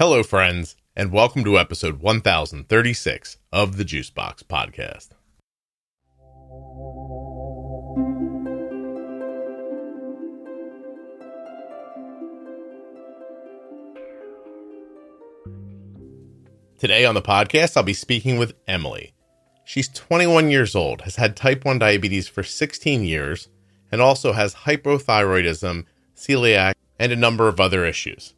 Hello, friends, and welcome to episode 1036 of the Juicebox Podcast. Today on the podcast, I'll be speaking with Emily. She's 21 years old, has had type 1 diabetes for 16 years, and also has hypothyroidism, celiac, and a number of other issues.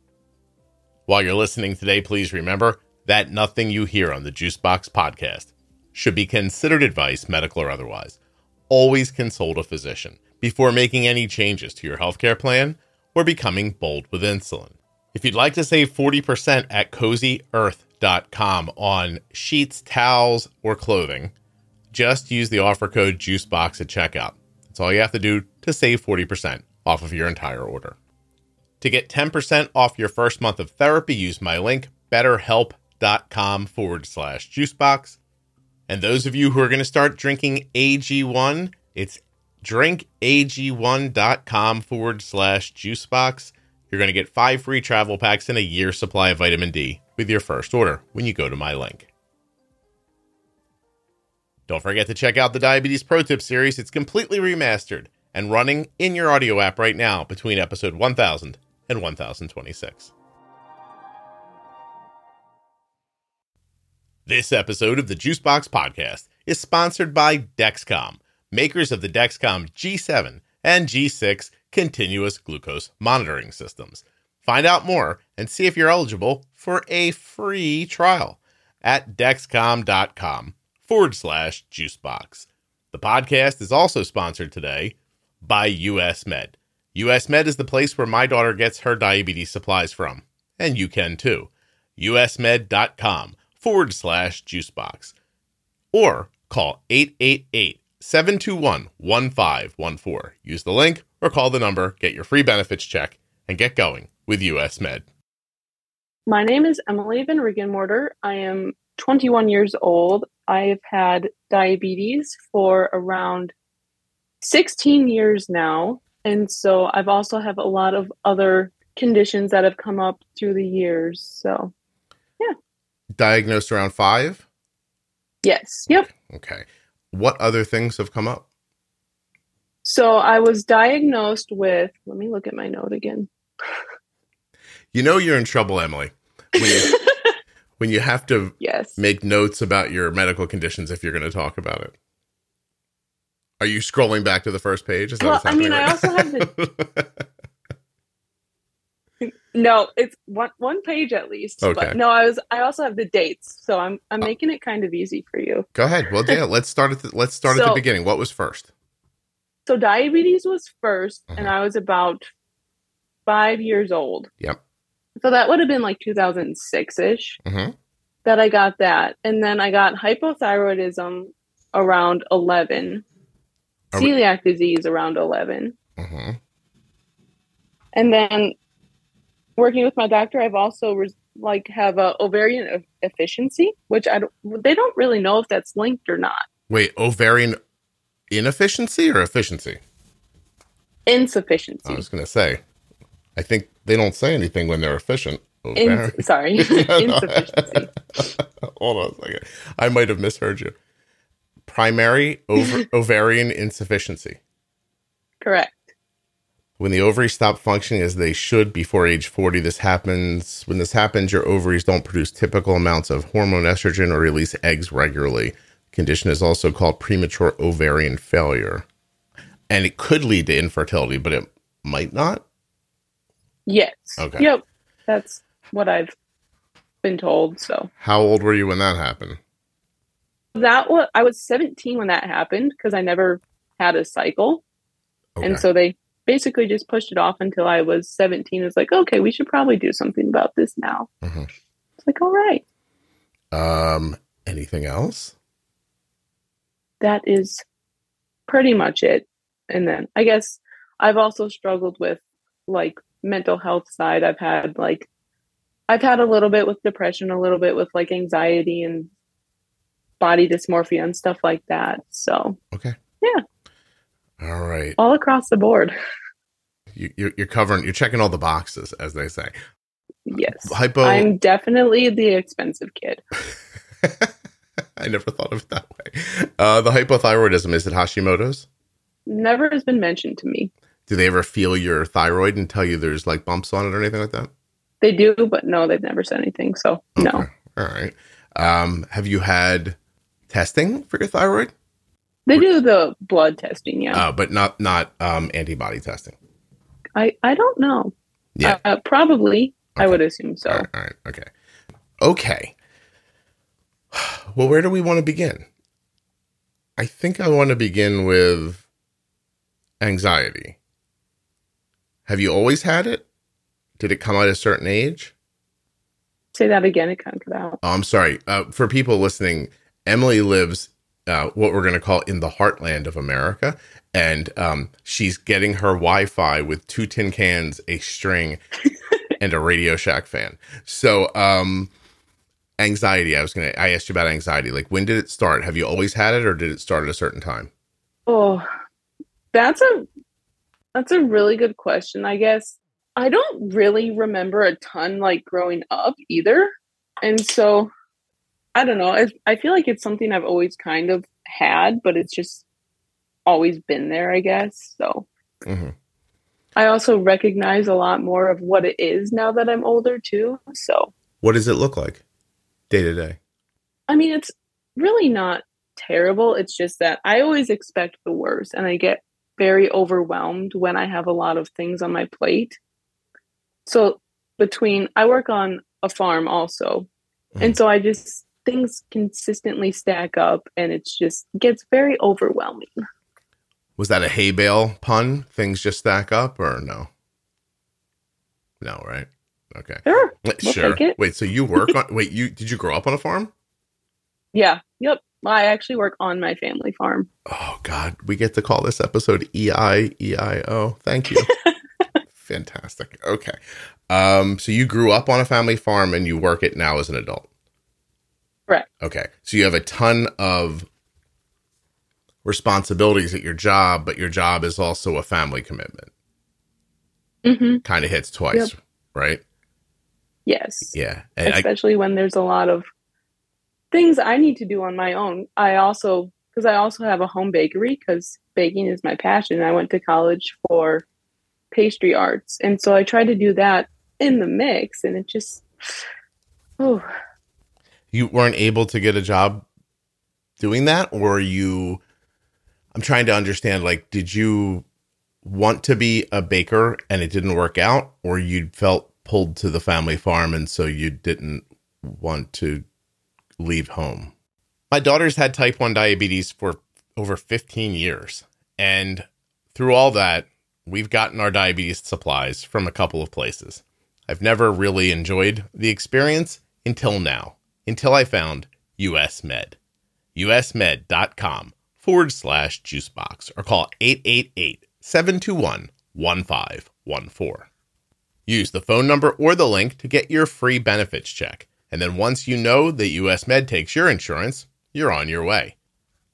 While you're listening today, please remember that nothing you hear on the Juicebox podcast should be considered advice, medical or otherwise. Always consult a physician before making any changes to your healthcare plan or becoming bold with insulin. If you'd like to save 40% at cozyearth.com on sheets, towels, or clothing, just use the offer code JUICEBOX at checkout. That's all you have to do to save 40% off of your entire order. To get 10% off your first month of therapy, use my link, betterhelp.com forward slash juicebox. And those of you who are going to start drinking AG1, it's drinkag1.com forward slash juicebox. You're going to get five free travel packs and a year's supply of vitamin D with your first order when you go to my link. Don't forget to check out the Diabetes Pro Tip series. It's completely remastered and running in your audio app right now between episode 1000 and 1026. This episode of the Juicebox Podcast is sponsored by Dexcom, makers of the Dexcom G7 and G6 continuous glucose monitoring systems. Find out more and see if you're eligible for a free trial at dexcom.com forward slash juicebox. The podcast is also sponsored today by US Med. US Med is the place where my daughter gets her diabetes supplies from, and you can too. usmed.com forward slash juicebox. Or call 888 721 1514. Use the link or call the number, get your free benefits check, and get going with US Med. My name is Emily Van Regenmorter. I am 21 years old. I've had diabetes for around 16 years now. And so I've also have a lot of other conditions that have come up through the years. So, yeah. Diagnosed around five? Yes. Yep. Okay. What other things have come up? So I was diagnosed with, let me look at my note again. You know you're in trouble, Emily. When you, when you have to Yes. make notes about your medical conditions if you're going to talk about it. Are you scrolling back to the first page? Is that Well, I mean, happening I also right now? No, it's one one page at least. Okay. But no, I was I also have the dates. So I'm I'm Oh. making it kind of easy for you. Go ahead. Well, yeah, let's start at the, let's start at the beginning. What was first? So diabetes was 1st Mhm. and I was about five years old. Yep. So that would have been like 2006 ish hmm that I got that. And then I got hypothyroidism around 11, Are we- celiac disease around 11. hmm And then working with my doctor, I've also res- like have a ovarian efficiency, which I don't, they don't really know if that's linked or not. Wait, ovarian inefficiency or efficiency? Insufficiency. I was going to say. I think they don't say anything when they're efficient. In- sorry, insufficiency. Hold on a second. I might have misheard you. Primary over- ovarian insufficiency. Correct. When the ovaries stop functioning as they should before age 40, this happens. When this happens, your ovaries don't produce typical amounts of hormone estrogen or release eggs regularly. Condition is also called premature ovarian failure. And it could lead to infertility, but it might not. Yes. Okay. Yep. That's what I've been told. So How old were you when that happened? That was I was 17 when that happened because I never had a cycle, Okay. and so they basically just pushed it off until I was 17. It's like, okay, we should probably do something about this now. Mhm. It's like, all right, Um, anything else? that is pretty much it. And then I guess I've also struggled with like mental health side. I've had like I've had a little bit with depression, a little bit with like anxiety and body dysmorphia and stuff like that. So Okay. Yeah. All right. all across the board. You, you're, you're covering, you're checking all the boxes, as they say. Yes. Hypo. I'm definitely the expensive kid. I never thought of it that way. Uh, the hypothyroidism is it Hashimoto's? Never has been mentioned to me. Do they ever feel your thyroid and tell you there's like bumps on it or anything like that? They do, but no, they've never said anything. So no. All right. Um, have you had testing for your thyroid? They do the blood testing, yeah. Uh, but not not um, antibody testing. I I don't know. Yeah. Uh, probably. I would assume so. All right, all right. Okay. Okay. Well, where do we want to begin? I think I want to begin with anxiety. Have you always had it? Did it come at a certain age? Say that again. It kind of cut out. Oh, I'm sorry. Uh, for people listening, Emily lives uh, what we're going to call in the heartland of America. And um, she's getting her Wi Fi with two tin cans, a string, and a Radio Shack fan. So, um, anxiety. I was going to, I asked you about anxiety. Like, when did it start? Have you always had it or did it start at a certain time? Oh, that's a that's a really good question. I guess I don't really remember a ton like growing up either, and so I don't know. I, I feel like it's something I've always kind of had, but it's just always been there. I guess so. hmm I also recognize a lot more of what it is now that I'm older too. So What does it look like day to day? I mean, it's really not terrible. It's just that I always expect the worst and I get very overwhelmed when I have a lot of things on my plate. So, between I work on a farm also. And so I just things consistently stack up and it's just gets very overwhelming. Was that a hay bale pun? Things just stack up or no? No, right? Okay. Sure. Wait, We'll sure. Wait, so you work on wait, you did you grow up on a farm? Yeah. Yep. I actually work on my family farm. Oh God, we get to call this episode E I E I O. Thank you. Fantastic. Okay. Um, so you grew up on a family farm and you work it now as an adult. Correct. Okay. So you have a ton of responsibilities at your job, but your job is also a family commitment. hmm Kind of hits twice, right? Yes. Yeah. And I, especially when there's a lot of things I need to do on my own. I also because I also have a home bakery because baking is my passion. I went to college for pastry arts, and so I try to do that in the mix, and it just oh you weren't able to get a job doing that? Or you i'm trying to understand like did you want to be a baker and it didn't work out? Or you felt pulled to the family farm and so you didn't want to leave home? My daughter's had type 1 diabetes for over 15 years. And through all that we've gotten our diabetes supplies from a couple of places. I've never really enjoyed the experience until now until I found US Med. usmed.com forward slash juicebox or call 888 721 1514. Use the phone number or the link to get your free benefits check. And then once you know that US Med takes your insurance, you're on your way.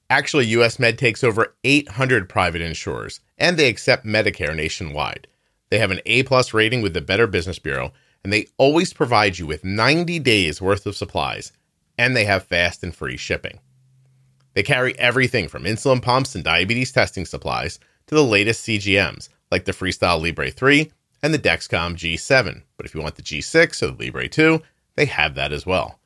Actually, US Med takes over 800 private insurers and they accept Medicare nationwide. They have an A plus rating with the Better Business Bureau and they always provide you with 90 days worth of supplies, and they have fast and free shipping. They carry everything from insulin pumps and diabetes testing supplies to the latest CGMs, like the Freestyle Libre 3 and the Dexcom G7. But if you want the G6 or the Libre 2, they have that as well.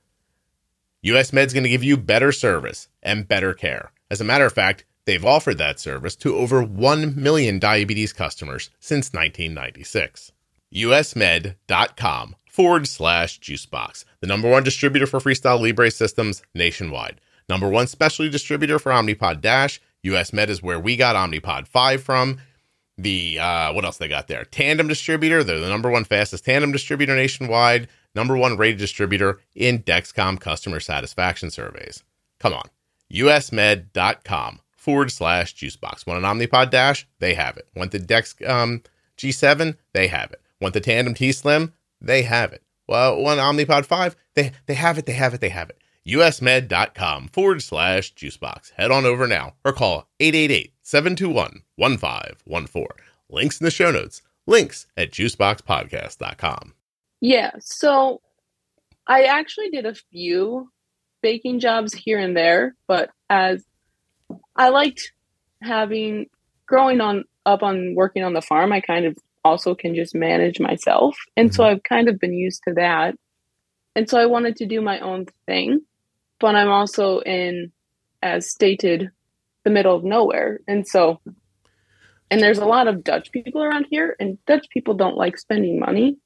US Med's going to give you better service and better care. As a matter of fact, they've offered that service to over 1 million diabetes customers since 1996 usmed.com forward slash juicebox, the number one distributor for Freestyle Libre systems nationwide. Number one specialty distributor for Omnipod Dash. US Med is where we got Omnipod 5 from. The, uh, what else they got there? Tandem distributor. They're the number one fastest tandem distributor nationwide. Number one rated distributor in Dexcom customer satisfaction surveys. Come on. usmed.com forward slash juicebox. Want an Omnipod Dash? They have it. Want the Dexcom G7? They have it. Want the Tandem T Slim? They have it. Well, one Omnipod 5? They, they have it, they have it, they have it. usmed.com forward slash juicebox. Head on over now or call 888 721 1514. Links in the show notes. Links at juiceboxpodcast.com. Yeah. So I actually did a few baking jobs here and there, but as I liked having growing on up on working on the farm, I kind of also can just manage myself. And mm-hmm. so I've kind of been used to that. And so I wanted to do my own thing, but I'm also in, as stated, the middle of nowhere. And so, and there's a lot of Dutch people around here, and Dutch people don't like spending money.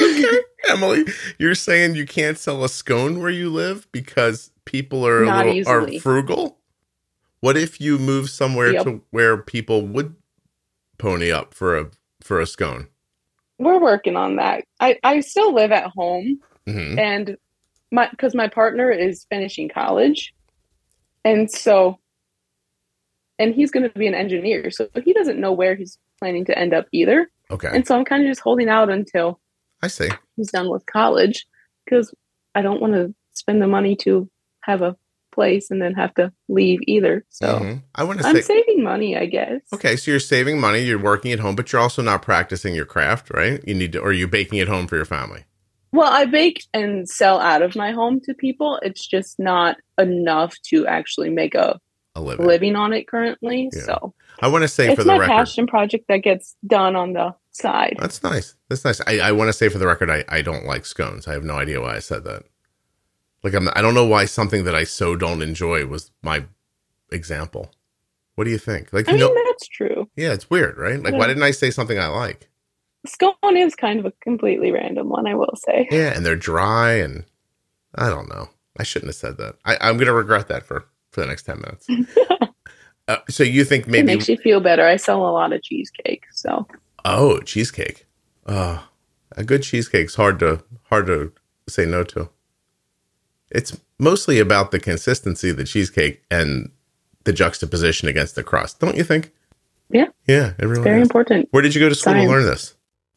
Emily, you're saying you can't sell a scone where you live because people are Not a little, are frugal? What if you move somewhere yep. to where people would pony up for a for a scone? We're working on that. I I still live at home, mm-hmm. and my because my partner is finishing college, and so and he's going to be an engineer, so he doesn't know where he's planning to end up either. Okay. And so I'm kind of just holding out until I see he's done with college because I don't want to spend the money to have a place and then have to leave either. So mm-hmm. I want to. I'm say, saving money, I guess. Okay, so you're saving money. You're working at home, but you're also not practicing your craft, right? You need to, or are you baking at home for your family? Well, I bake and sell out of my home to people. It's just not enough to actually make a, a living. living. on it currently. Yeah. So I want to say it's for the my record, passion project that gets done on the side. That's nice. That's nice. I, I want to say for the record, I, I don't like scones. I have no idea why I said that. Like I'm, I don't know why something that I so don't enjoy was my example. What do you think? Like, I mean, that's true. Yeah, it's weird, right? Like, yeah. why didn't I say something I like? Scone is kind of a completely random one, I will say. Yeah, and they're dry, and I don't know. I shouldn't have said that. I, am going to regret that for for the next ten minutes. uh, so you think maybe it makes you feel better? I sell a lot of cheesecake, so Oh, cheesecake. Uh, a good cheesecake's hard to hard to say no to. It's mostly about the consistency of the cheesecake and the juxtaposition against the crust, don't you think? Yeah. Yeah, it really very is. important. Where did you go to school Science. to learn this?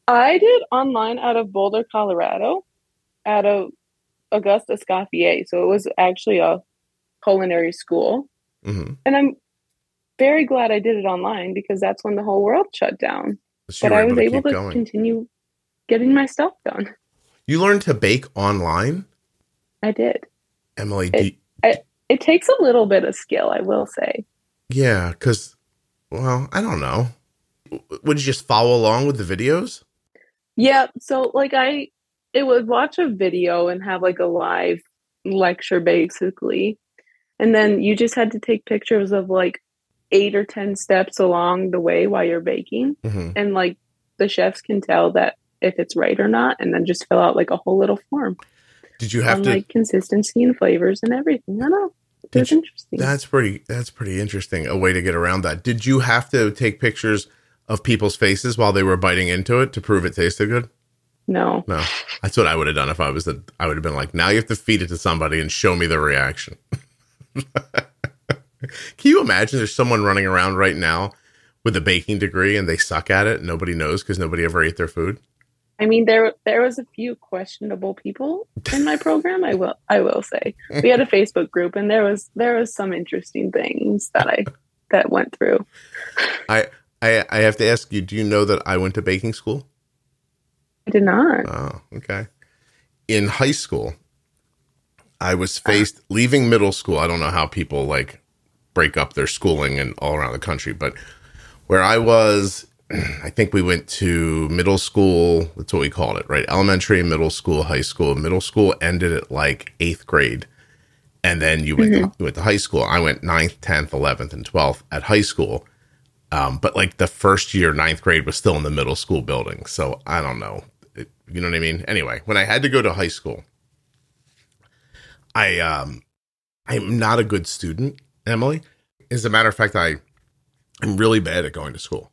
I did online out of Boulder, Colorado, out of Auguste Escoffier. So it was actually a culinary school. Mm-hmm. And I'm very glad I did it online because that's when the whole world shut down. So but I was able to going. continue getting my stuff done. You learned to bake online? I did. Emily, it, you... I, it takes a little bit of skill, I will say. Yeah, because, well, I don't know. Would you just follow along with the videos? Yeah. So, like, I it would watch a video and have like a live lecture basically. And then you just had to take pictures of like eight or 10 steps along the way while you're baking. Mm-hmm. And like the chefs can tell that if it's right or not, and then just fill out like a whole little form. Did you have on, to like consistency and flavors and everything? I know. It's interesting. That's pretty. That's pretty interesting. A way to get around that. Did you have to take pictures of people's faces while they were biting into it to prove it tasted good? No. No. That's what I would have done if I was the. I would have been like, now you have to feed it to somebody and show me the reaction. Can you imagine there's someone running around right now with a baking degree and they suck at it and nobody knows because nobody ever ate their food? I mean, there there was a few questionable people in my program. I will I will say we had a Facebook group and there was there was some interesting things that I that went through. I I I have to ask you. Do you know that I went to baking school? I did not. Oh, okay. In high school, I was faced leaving middle school. I don't know how people like break up their schooling and all around the country. But where I was, I think we went to middle school. That's what we called it, right? Elementary, middle school, high school. Middle school ended at like eighth grade. And then you went, mm-hmm. to, you went to high school. I went ninth, 10th, 11th, and 12th at high school. Um, but like the first year, ninth grade was still in the middle school building. So I don't know. It, you know what I mean? Anyway, when I had to go to high school, I, um, I'm not a good student. Emily. As a matter of fact, I am really bad at going to school.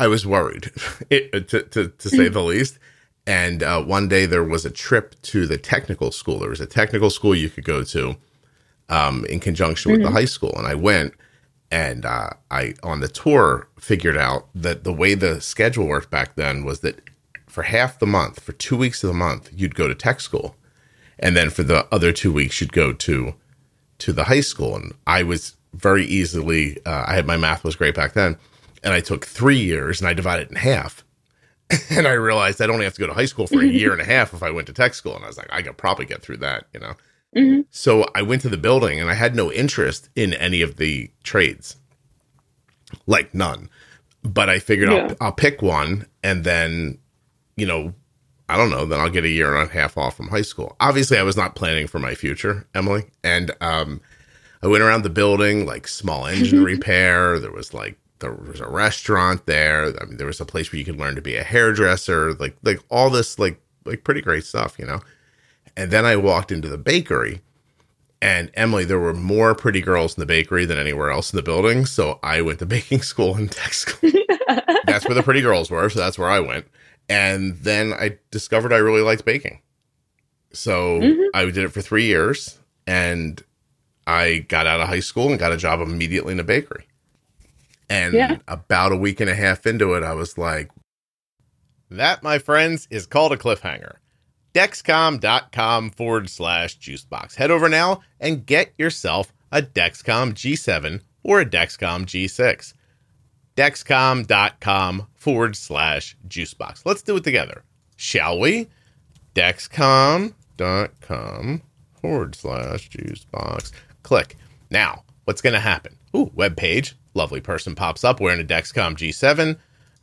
I was worried, it, to, to, to say the least. And uh, one day there was a trip to the technical school. There was a technical school you could go to um, in conjunction with mm-hmm. the high school. And I went and uh, I, on the tour, figured out that the way the schedule worked back then was that for half the month, for two weeks of the month, you'd go to tech school. And then for the other two weeks, you'd go to to the high school, and I was very easily. Uh, I had my math was great back then, and I took three years and I divided it in half. and I realized I'd only have to go to high school for a year and a half if I went to tech school. And I was like, I could probably get through that, you know? hmm So I went to the building and I had no interest in any of the trades, like none. But I figured Yeah. I'll, I'll pick one and then, you know, I don't know, then I'll get a year and a half off from high school. Obviously, I was not planning for my future, Emily. And um, I went around the building, like small engine repair. There was like, there was a restaurant there. I mean, there was a place where you could learn to be a hairdresser, like, like all this, like, like pretty great stuff, you know? And then I walked into the bakery and Emily, there were more pretty girls in the bakery than anywhere else in the building. So I went to baking school and tech school. that's where the pretty girls were. So that's where I went. And then I discovered I really liked baking. So Mhm. I did it for three years and I got out of high school and got a job immediately in a bakery. And Yeah. about a week and a half into it, I was like, that, my friends, is called a cliffhanger. Dexcom.com forward slash juicebox. Head over now and get yourself a Dexcom G7 or a Dexcom G6. Dexcom.com forward slash juicebox. Let's do it together, shall we? Dexcom.com forward slash juicebox. Click. Now, what's going to happen? Ooh, web page. Lovely person pops up wearing a Dexcom G7.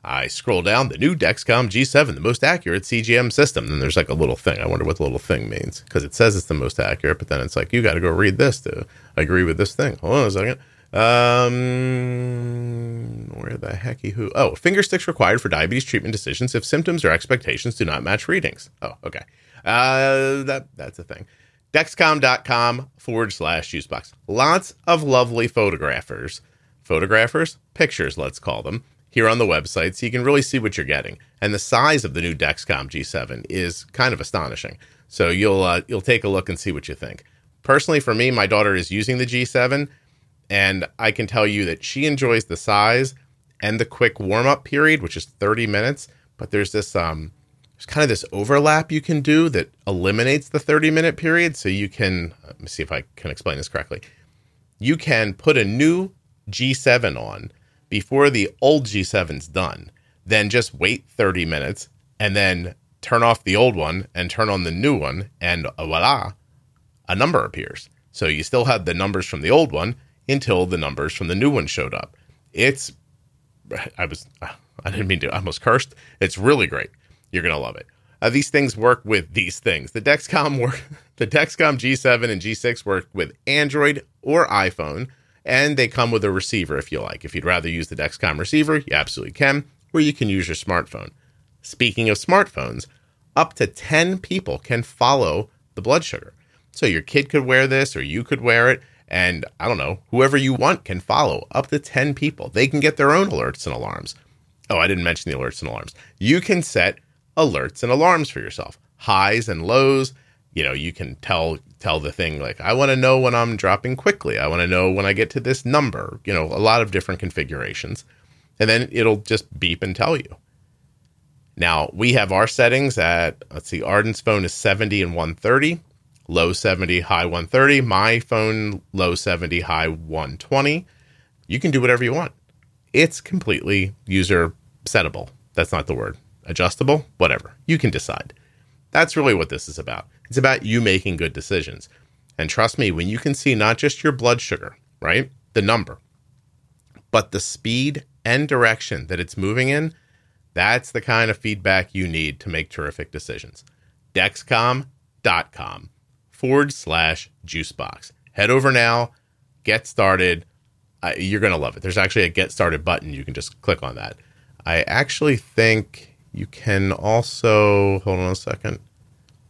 I scroll down the new Dexcom G7, the most accurate CGM system. Then there's like a little thing. I wonder what the little thing means because it says it's the most accurate, but then it's like you got to go read this to agree with this thing. Hold on a second. Um, where the hecky who? Oh, finger sticks required for diabetes treatment decisions if symptoms or expectations do not match readings. Oh, okay. Uh, that that's a thing. Dexcom.com forward slash juicebox. Lots of lovely photographers, photographers, pictures, let's call them, here on the website, so you can really see what you're getting. And the size of the new Dexcom G7 is kind of astonishing. So you'll uh, you'll take a look and see what you think. Personally, for me, my daughter is using the G7, and I can tell you that she enjoys the size and the quick warm up period, which is 30 minutes. But there's this um, there's kind of this overlap you can do that eliminates the 30 minute period. So you can let me see if I can explain this correctly. You can put a new G7 on before the old G7's done, then just wait 30 minutes and then turn off the old one and turn on the new one, and voila, a number appears. So you still had the numbers from the old one until the numbers from the new one showed up. It's, I was, I didn't mean to, I almost cursed. It's really great. You're going to love it. Uh, these things work with these things. The Dexcom work, the Dexcom G7 and G6 work with Android or iPhone, and they come with a receiver if you like. If you'd rather use the Dexcom receiver, you absolutely can, or you can use your smartphone. Speaking of smartphones, up to 10 people can follow the blood sugar. So your kid could wear this or you could wear it. And I don't know, whoever you want can follow up to 10 people. They can get their own alerts and alarms. Oh, I didn't mention the alerts and alarms. You can set alerts and alarms for yourself, highs and lows. You know, you can tell tell the thing like, I want to know when I'm dropping quickly. I want to know when I get to this number. You know, a lot of different configurations. And then it'll just beep and tell you. Now, we have our settings at, let's see, Arden's phone is 70 and 130, low 70, high 130. My phone, low 70, high 120. You can do whatever you want. It's completely user settable. That's not the word. Adjustable, whatever. You can decide. That's really what this is about. It's about you making good decisions. And trust me, when you can see not just your blood sugar, right? The number, but the speed and direction that it's moving in, that's the kind of feedback you need to make terrific decisions. Dexcom.com forward slash juicebox. Head over now, get started. Uh, you're going to love it. There's actually a get started button. You can just click on that. I actually think you can also, hold on a second.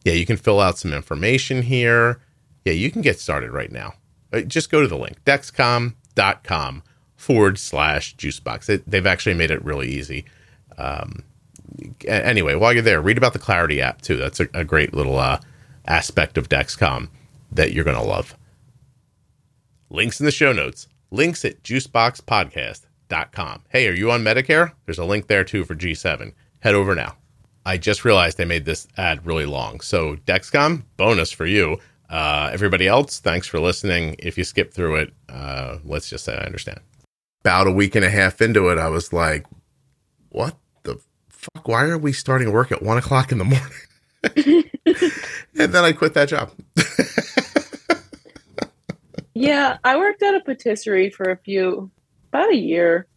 Yeah, you can fill out some information here. Yeah, you can get started right now. Uh, Just go to the link, dexcom.com forward slash juicebox. They've actually made it really easy. Um, anyway, while you're there, read about the Clarity app too. That's a, a great little uh, aspect of Dexcom that you're going to love. Links in the show notes. Links at juiceboxpodcast.com. Hey, are you on Medicare? There's a link there too for G7. Head over now. I just realized I made this ad really long. So, Dexcom, bonus for you. Uh, everybody else, thanks for listening. If you skip through it, uh, let's just say I understand. About a week and a half into it, I was like, what the fuck, why are we starting work at one o'clock in the morning? and then I quit that job. yeah, I worked at a patisserie for a few, about a year.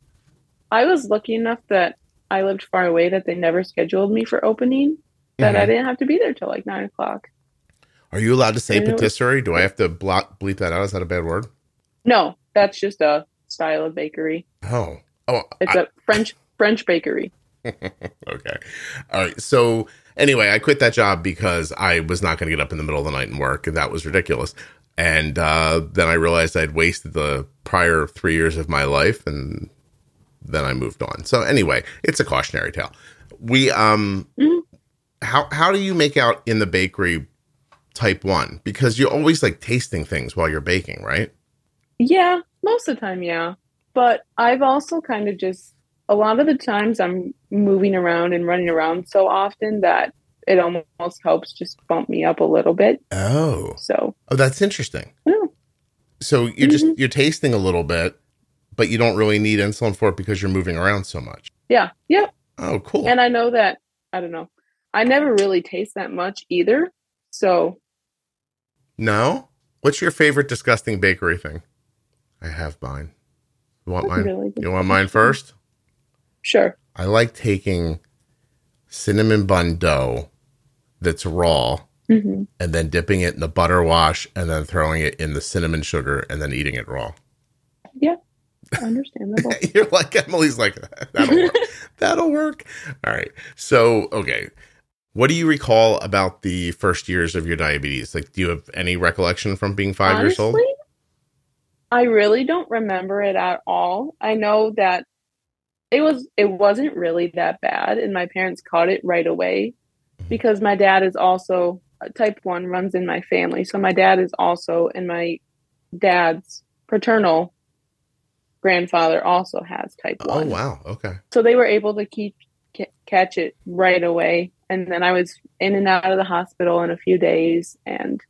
I was lucky enough that I lived far away that they never scheduled me for opening, that I Mhm. didn't have to be there till like nine o'clock. Are you allowed to say I know- patisserie? Do I have to block bleep that out? Is that a bad word? No, that's just a style of bakery. Oh, oh, It's I- a French French bakery. okay. All right. So anyway, I quit that job because I was not going to get up in the middle of the night and work, and that was ridiculous. And uh, then I realized I'd wasted the prior three years of my life, and then I moved on. So anyway, it's a cautionary tale. We um, Mhm. how how do you make out in the bakery type one? Because you're always like tasting things while you're baking, right? Yeah, most of the time, yeah. But I've also kind of just a lot of the times I'm moving around and running around so often that it almost helps just bump me up a little bit. Oh, So oh, that's interesting. Yeah. So you're just Mhm. you're tasting a little bit, but you don't really need insulin for it because you're moving around so much. yeah, yeah. Oh, cool. And I know that I don't know. I never really taste that much either. So no, what's your favorite disgusting bakery thing? I have mine. You want that's mine? really You want mine first? Sure. I like taking cinnamon bun dough that's raw hmm and then dipping it in the butter wash and then throwing it in the cinnamon sugar and then eating it raw. Understandable. You're like Emily's like that'll work. that'll work. All right. So okay. What do you recall about the first years of your diabetes? Like, do you have any recollection from being five years old? I really don't remember it at all. I know that it was it wasn't really that bad and my parents caught it right away Mhm. because my dad is also uh, type 1 runs in my family. So my dad is also in my dad's paternal grandfather also has type 1. Oh wow. Okay. So they were able to keep ca- catch it right away. And then I was in and out of the hospital in a few days. And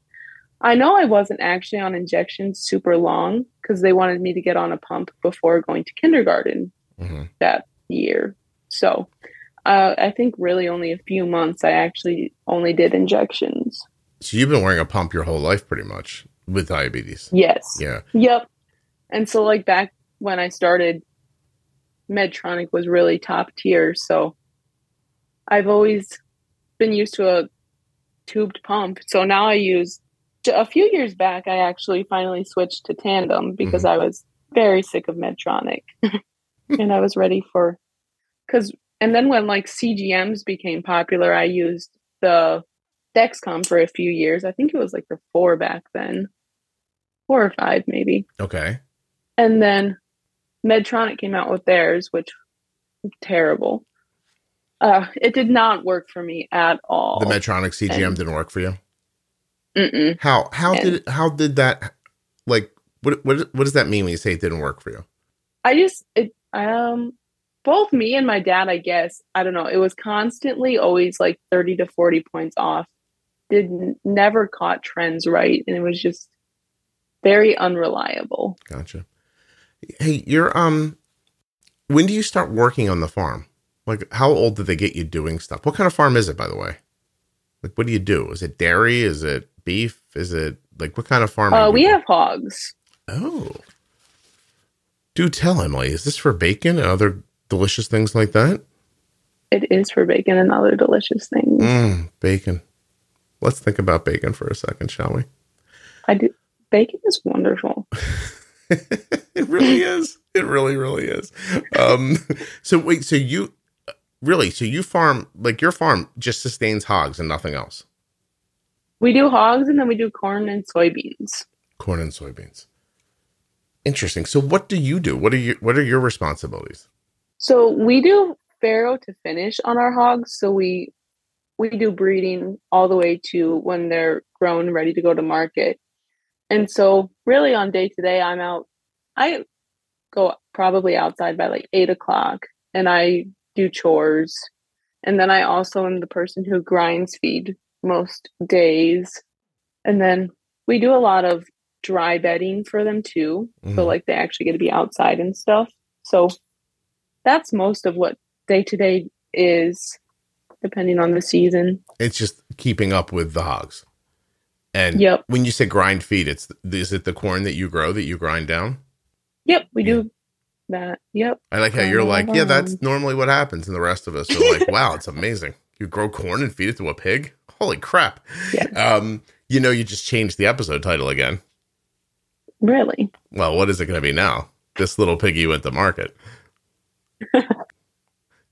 I know I wasn't actually on injections super long because they wanted me to get on a pump before going to kindergarten hmm that year. So uh, I think really only a few months I actually only did injections. So you've been wearing a pump your whole life, pretty much, with diabetes. Yes. Yeah. Yep. And so like back when I started, Medtronic was really top tier. So I've always been used to a tubed pump. So now I use a few years back I actually finally switched to Tandem because mm-hmm. I was very sick of Medtronic. Hmm. and I was ready for cuz and then when like CGMs became popular, I used the Dexcom for a few years. I think it was like the 4 back then. 4 or 5 maybe. Okay. And then Medtronic came out with theirs, which terrible. Uh, it did not work for me at all. The Medtronic CGM And- didn't work for you. Mm-mm. How how And- did how did that like what what what does that mean when you say it didn't work for you? I just it um both me and my dad, I guess, I don't know, it was constantly always like 30 to 40 points off. Did never caught trends right and it was just very unreliable. Gotcha. Hey, you're um when do you start working on the farm? Like how old did they get you doing stuff? What kind of farm is it by the way? Like what do you do? Is it dairy? Is it beef? Is it like what kind of farm? Uh, we have hogs. Oh. Do tell Emily, is this for bacon and other delicious things like that? It is for bacon and other delicious things. Mm, bacon. Let's think about bacon for a second, shall we? I do bacon is wonderful. it really is. It really, really is. Um, so wait, so you really, so you farm like your farm just sustains hogs and nothing else. We do hogs and then we do corn and soybeans. Corn and soybeans. Interesting. So what do you do? What are your what are your responsibilities? So we do farrow to finish on our hogs. So we we do breeding all the way to when they're grown, ready to go to market. And so really on day to day, I'm out. I go probably outside by like eight o'clock, and I do chores. And then I also am the person who grinds feed most days. And then we do a lot of dry bedding for them too. Mhm. So like they actually get to be outside and stuff. So that's most of what day to day is depending on the season. It's just keeping up with the hogs. And Yep. when you say grind feed, it's is it the corn that you grow that you grind down? Yep, we do that. Yep. I like how you're like, yeah, that's normally what happens, and the rest of us are like, wow, it's amazing. You grow corn and feed it to a pig? Holy crap! Yeah. Um, you know, you just changed the episode title again. Really? Well, what is it going to be now? This little piggy went to market.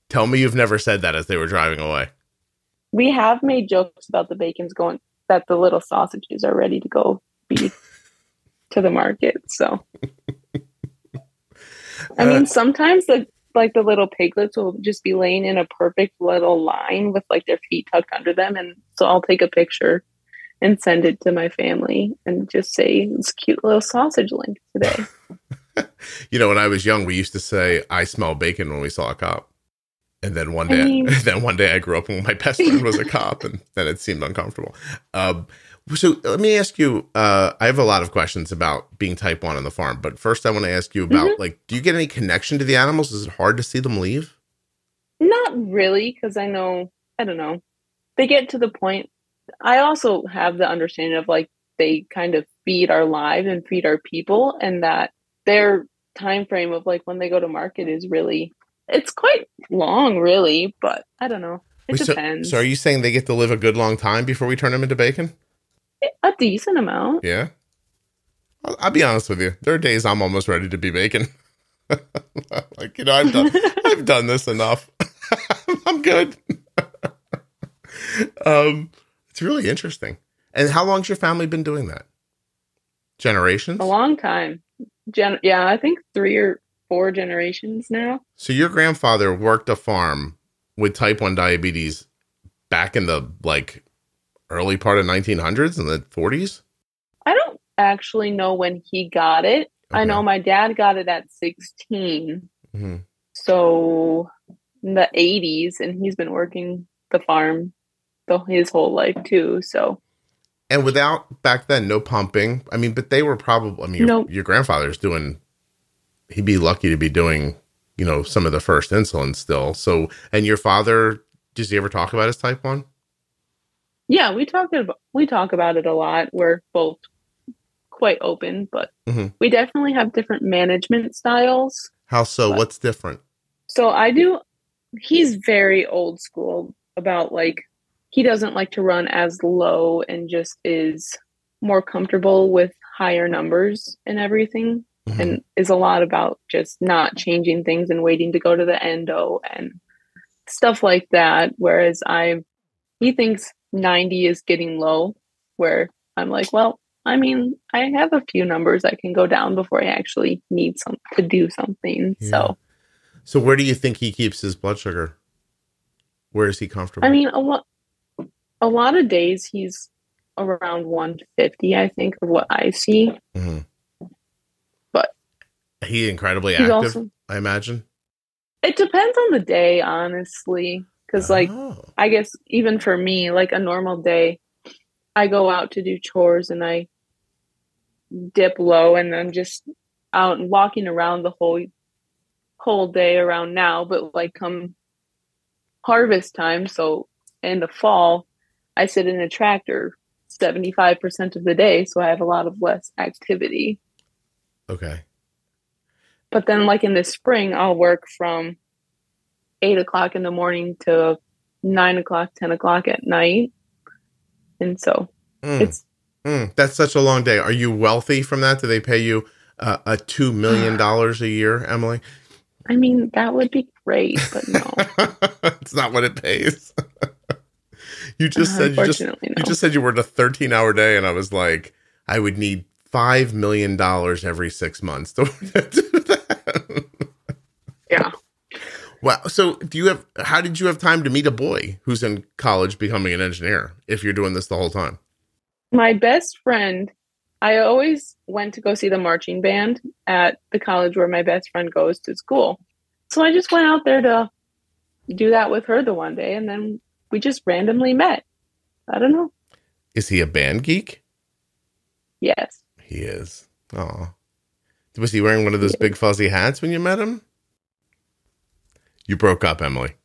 Tell me you've never said that as they were driving away. We have made jokes about the bacon's going that the little sausages are ready to go be to the market. So I Uh, mean sometimes the like the little piglets will just be laying in a perfect little line with like their feet tucked under them and so I'll take a picture and send it to my family and just say it's cute little sausage link today. You know, when I was young, we used to say, "I smell bacon" when we saw a cop. And then one day, I mean- then one day, I grew up when my best friend was a cop, and then it seemed uncomfortable. Um, so let me ask you. Uh, I have a lot of questions about being type one on the farm, but first, I want to ask you about like, do you get any connection to the animals? Is it hard to see them leave? Not really, because I know, I don't know. They get to the point. I also have the understanding of like they kind of feed our lives and feed our people, and that their time frame of like when they go to market is really, it's quite long, really. But I don't know. It Wait, so, depends. so are you saying they get to live a good long time before we turn them into bacon? A decent amount. Yeah. I'll, I'll be honest with you. There are days I'm almost ready to be bacon. like you know, I've done I've done this enough. I'm good. um, it's really interesting. And how long's your family been doing that? Generations. A long time. Gen- yeah, I think three or four generations now. So your grandfather worked a farm with type one diabetes back in the like early part of 1900s in the 40s. I don't actually know when he got it. I know my dad got it at 16. Mhm. So in the 80s, and he's been working the farm the, his whole life too. So And without back then, no pumping. I mean, but they were probably. I mean, your, Nope. your grandfather's doing. He'd be lucky to be doing, you know, some of the first insulin still. So, and your father, does he ever talk about his type one? yeah, we talk about we talk about it a lot. We're both quite open, but Mhm. we definitely have different management styles. How so? What? What's different? So I do. He's very old school about like he doesn't like to run as low and just is more comfortable with higher numbers and everything Mhm. and is a lot about just not changing things and waiting to go to the endo and stuff like that whereas i he thinks 90 is getting low where i'm like well i mean i have a few numbers i can go down before i actually need some to do something Yeah. so So, where do you think he keeps his blood sugar? Where is he comfortable? I mean, a lot, a lot of days he's around 150, I think, of what I see. Mhm. He incredibly he's active. also, I imagine. it depends on the day, honestly. Because, like, Oh. I guess even for me, like a normal day, I go out to do chores and I dip low and I'm just out and walking around the whole whole day around now. But like come harvest time, so in the fall, I sit in a tractor 75% of the day, so I have a lot of less activity. okay. But then, like in the spring, I'll work from eight o'clock in the morning to nine o'clock, 10 o'clock at night. And so Mm. it's, Mm, that's such a long day. Are you wealthy from that? Do they pay you uh, a two million dollars a year, Emily? I mean, that would be great, but no. it's not what it pays. you just said you just no. you just said you worked a thirteen hour day, and I was like, I would need five million dollars every six months to that. yeah. Wow. So, do you have? How did you have time to meet a boy who's in college becoming an engineer? If you're doing this the whole time, My best friend, I always went to go see the marching band at the college where my best friend goes to school. So I just went out there to do that with her the one day, and then we just randomly met. I don't know. is he a band geek? Yes. He is. Oh, was he wearing one of those big fuzzy hats when you met him? You broke up, Emily.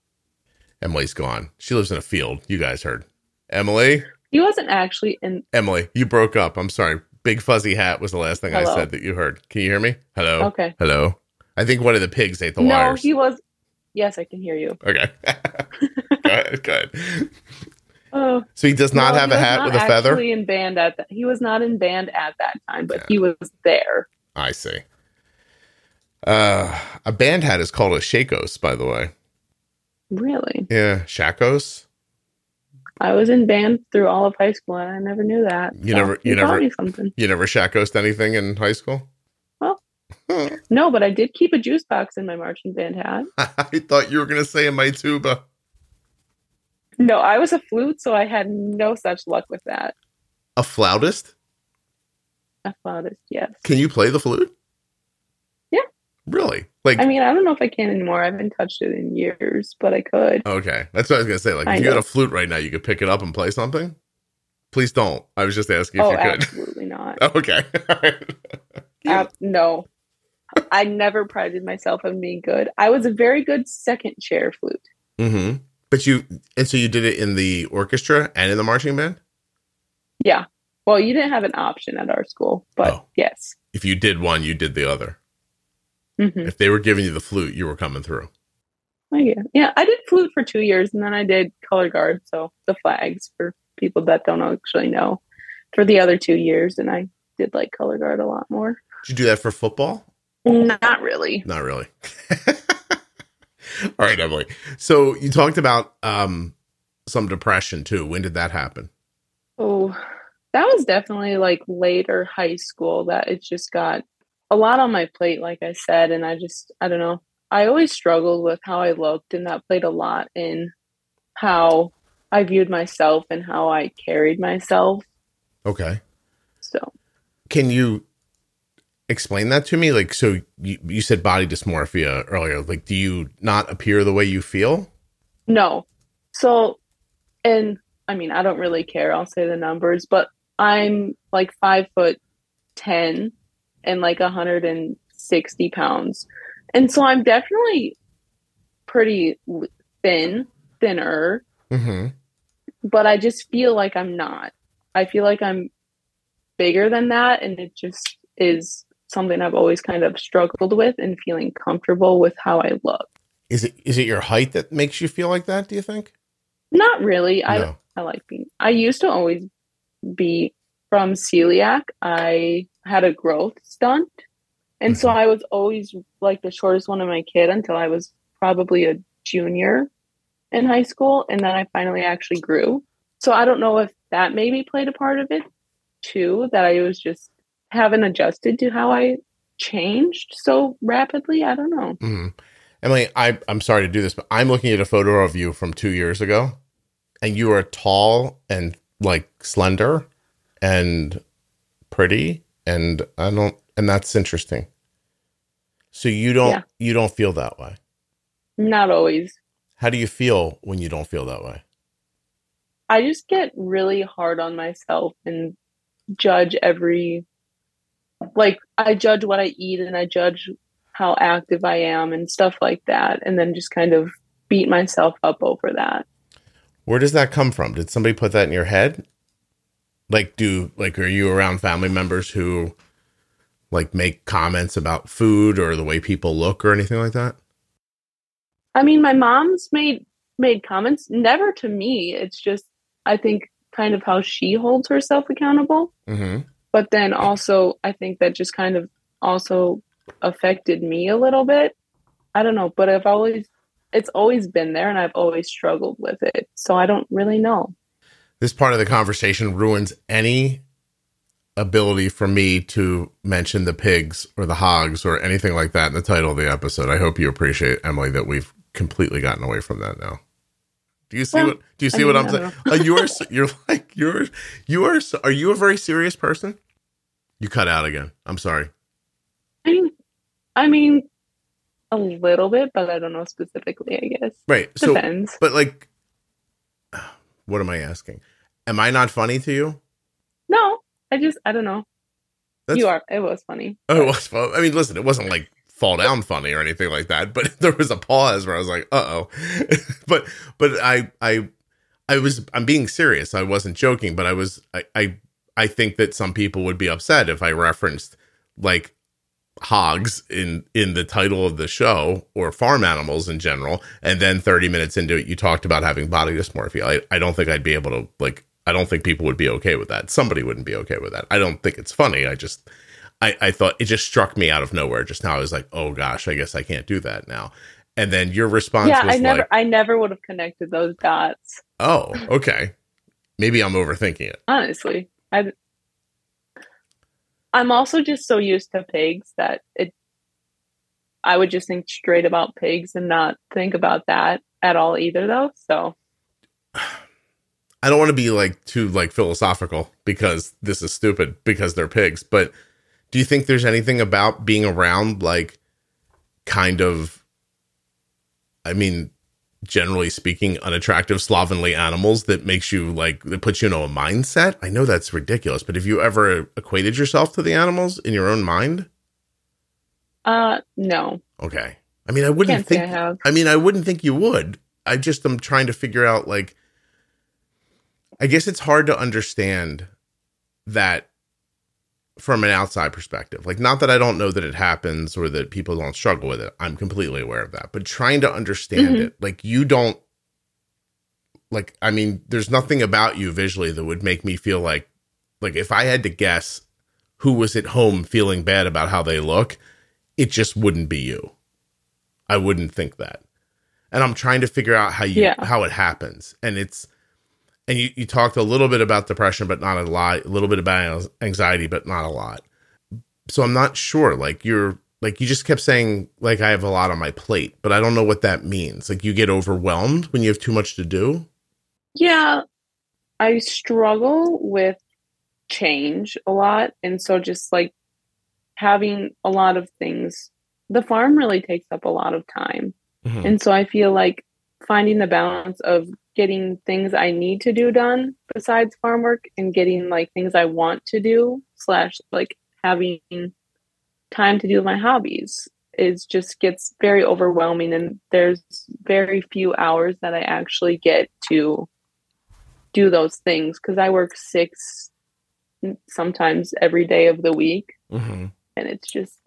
Emily's gone. She lives in a field. You guys heard. Emily, He wasn't actually in. Emily, you broke up. I'm sorry. Big fuzzy hat was the last thing I said that you heard. Can you hear me? Hello. Okay. Hello. I think one of the pigs ate the no, wires. he was. Yes, I can hear you. Okay. go ahead. Go ahead. Oh, So he does not no, have a hat with a feather. In band at that, he was not in band at that time, but Yeah. he was there. I see. Uh, a band hat is called a shakos, by the way. Really, Yeah, shakos. I was in band through all of high school, and I never knew that. You never- you taught never- me something. You never shakosed anything in high school? Well. Huh. No, but I did keep a juice box in my marching band hat. I thought you were going to say in my tuba. No, I was a flute, so I had no such luck with that. A flautist? Yes. Can you play the flute? Yeah. Really? Like, I mean, I don't know if I can anymore. I haven't touched it in years, but I could. okay. That's what I was to say. Like, if Kind you had a flute right now, you could pick it up and play something? Please don't. I was just asking if oh, you could. absolutely not. Okay. Right. Ab- no. I never prided myself on being good. I was a very good second chair flute. Mm-hmm. But you, and so you did it in the orchestra and in the marching band? Yeah. Well, you didn't have an option at our school, but Oh. yes. If you did one, you did the other. hmm If they were giving you the flute, you were coming through. yeah. yeah, I did flute for two years and then I did color guard. So the flags for people that don't actually know for the other two years. And I did like color guard a lot more. Did you do that for football? Not really. Not really. All right, Emily. So you talked about um some depression too. When did that happen? Oh, that was definitely like later high school that it just got a lot on my plate, like I said. And I just, I don't know. I always struggled with how I looked, and that played a lot in how I viewed myself and how I carried myself. Okay. So, Can you explain that to me? Like, so you, you said body dysmorphia earlier. Like, do you not appear the way you feel? no. So, and I mean, I don't really care. I'll say the numbers, but I'm like five foot 10 and like 160 pounds. And so I'm definitely pretty thin, thinner, Mm-hmm. but I just feel like I'm not. I feel like I'm bigger than that. And it just is something I've always kind of struggled with and feeling comfortable with how I look. Is it is it your height that makes you feel like that? Do you think? Not really. I. I like being, I used to always be from celiac. I had a growth stunt. And so Mhm. I was always like the shortest one of my kid until I was probably a junior in high school. And then I finally actually grew. So I don't know if that maybe played a part of it too, that I was just haven't adjusted to how I changed so rapidly. I don't know. Mhm. Emily, I, I'm sorry to do this, but I'm looking at a photo of you from two years ago, and you are tall and like slender and pretty, and I don't, and that's interesting. So you don't, Yeah. you don't feel that way. Not always. How do you feel when you don't feel that way? I just get really hard on myself and judge every like I judge what I eat and I judge how active I am and stuff like that and then just kind of beat myself up over that. Where does that come from? Did somebody put that in your head? Like, do like, are you around family members who like make comments about food or the way people look or anything like that? I mean my mom's made made comments never to me. It's just I think kind of how she holds herself accountable. Mm-hmm. but then also I think that just kind of also affected me a little bit. I don't know, but I've always it's always been there and I've always struggled with it. So I don't really know. this part of the conversation ruins any ability for me to mention the pigs or the hogs or anything like that in the title of the episode. I hope you appreciate Emily that we've completely gotten away from that now. Do you see Well, what do you I see what I'm saying? you are you're like you're you are are you a very serious person? You cut out again. I'm sorry. I mean I mean a little bit, but I don't know specifically, I guess. Right. So but like what am I asking? Am I not funny to you? No, I just I don't know. That's you are it was funny. Oh, it was. I mean, listen, it wasn't like fall down funny or anything like that, but there was a pause where I was like, "Uh oh," but but I I I was I'm being serious. I wasn't joking, but I was I I I think that some people would be upset if I referenced like hogs in in the title of the show or farm animals in general. And then 30 minutes into it you talked about having body dysmorphia. I, I don't think i'd be able to like i don't think people would be okay with that. Somebody wouldn't be okay with that. I don't think it's funny. I just i i thought it just struck me out of nowhere. Just now i was like oh gosh i guess i can't do that now. And then your response yeah was i never like i never would have connected those dots. Oh okay. Maybe i'm overthinking it. Honestly i i'm also just so used to pigs that it i would just think straight about pigs and not think about that at all either though so. I don't want to be like too like philosophical because this is stupid because they're pigs, but do you think there's anything about being around like kind of I mean generally speaking unattractive slovenly animals that makes you like that puts you in a mindset? I know that's ridiculous, but have you ever equated yourself to the animals in your own mind? uh no Okay. I mean, I wouldn't can't think i have I mean, I wouldn't think you would. I just am trying to figure out like I guess it's hard to understand that from an outside perspective. Like not that I don't know that it happens or that people don't struggle with it. I'm completely aware of that. But trying to understand Mhm. it, like you don't like I mean, there's nothing about you visually that would make me feel like like if I had to guess who was at home feeling bad about how they look, it just wouldn't be you. I wouldn't think that. And I'm trying to figure out how you Yeah. how it happens. And it's and you, you talked a little bit about depression, but not a lot, a little bit about anxiety, but not a lot. So I'm not sure. Like you're like you just kept saying like I have a lot on my plate, but I don't know what that means. Like you get overwhelmed when you have too much to do. Yeah, I struggle with change a lot. And so just like having a lot of things, the farm really takes up a lot of time. Mhm. And so I feel like finding the balance of getting things I need to do done besides farm work and getting like things I want to do, slash, like having time to do my hobbies is just gets very overwhelming and there's very few hours that I actually get to do those things because I work six sometimes every day of the week Mm-hmm. and it's just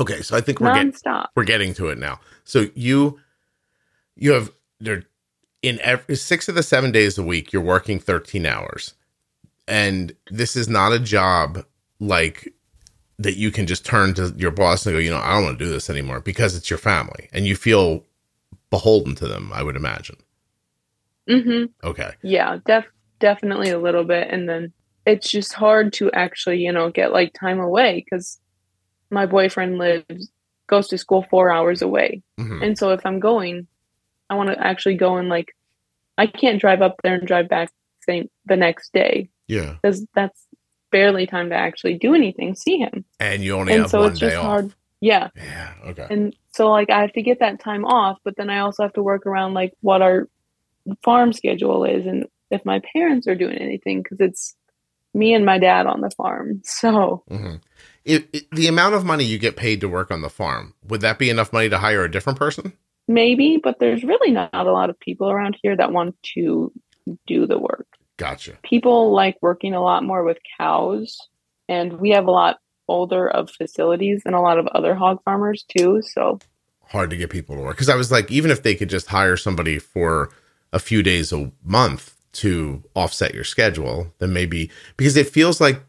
Okay, so I think we're getting we're getting to it now. So you you have there in every six of the seven days a week you're working 13 hours. And this is not a job like that you can just turn to your boss and go you know i don't want to do this anymore because it's your family. And you feel beholden to them i would imagine. Hmm okay. Yeah, def definitely a little bit, and then it's just hard to actually, you know, get like time away because my boyfriend lives goes to school four hours away, Mhm. and so if I'm going, I want to actually go and like, I can't drive up there and drive back same the next day. Yeah. Because that's barely time to actually do anything, see him, and you only and have so one it's day just off. Hard. Yeah, yeah okay. And so like I have to get that time off, but then I also have to work around like what our farm schedule is and if my parents are doing anything because it's me and my dad on the farm. So. Hmm If, if the amount of money you get paid to work on the farm would that be enough money to hire a different person maybe, but there's really not a lot of people around here that want to do the work. gotcha People like working a lot more with cows, and we have a lot older of facilities than a lot of other hog farmers too. So hard to get people to work because I was like, even if they could just hire somebody for a few days a month to offset your schedule, then maybe because it feels like,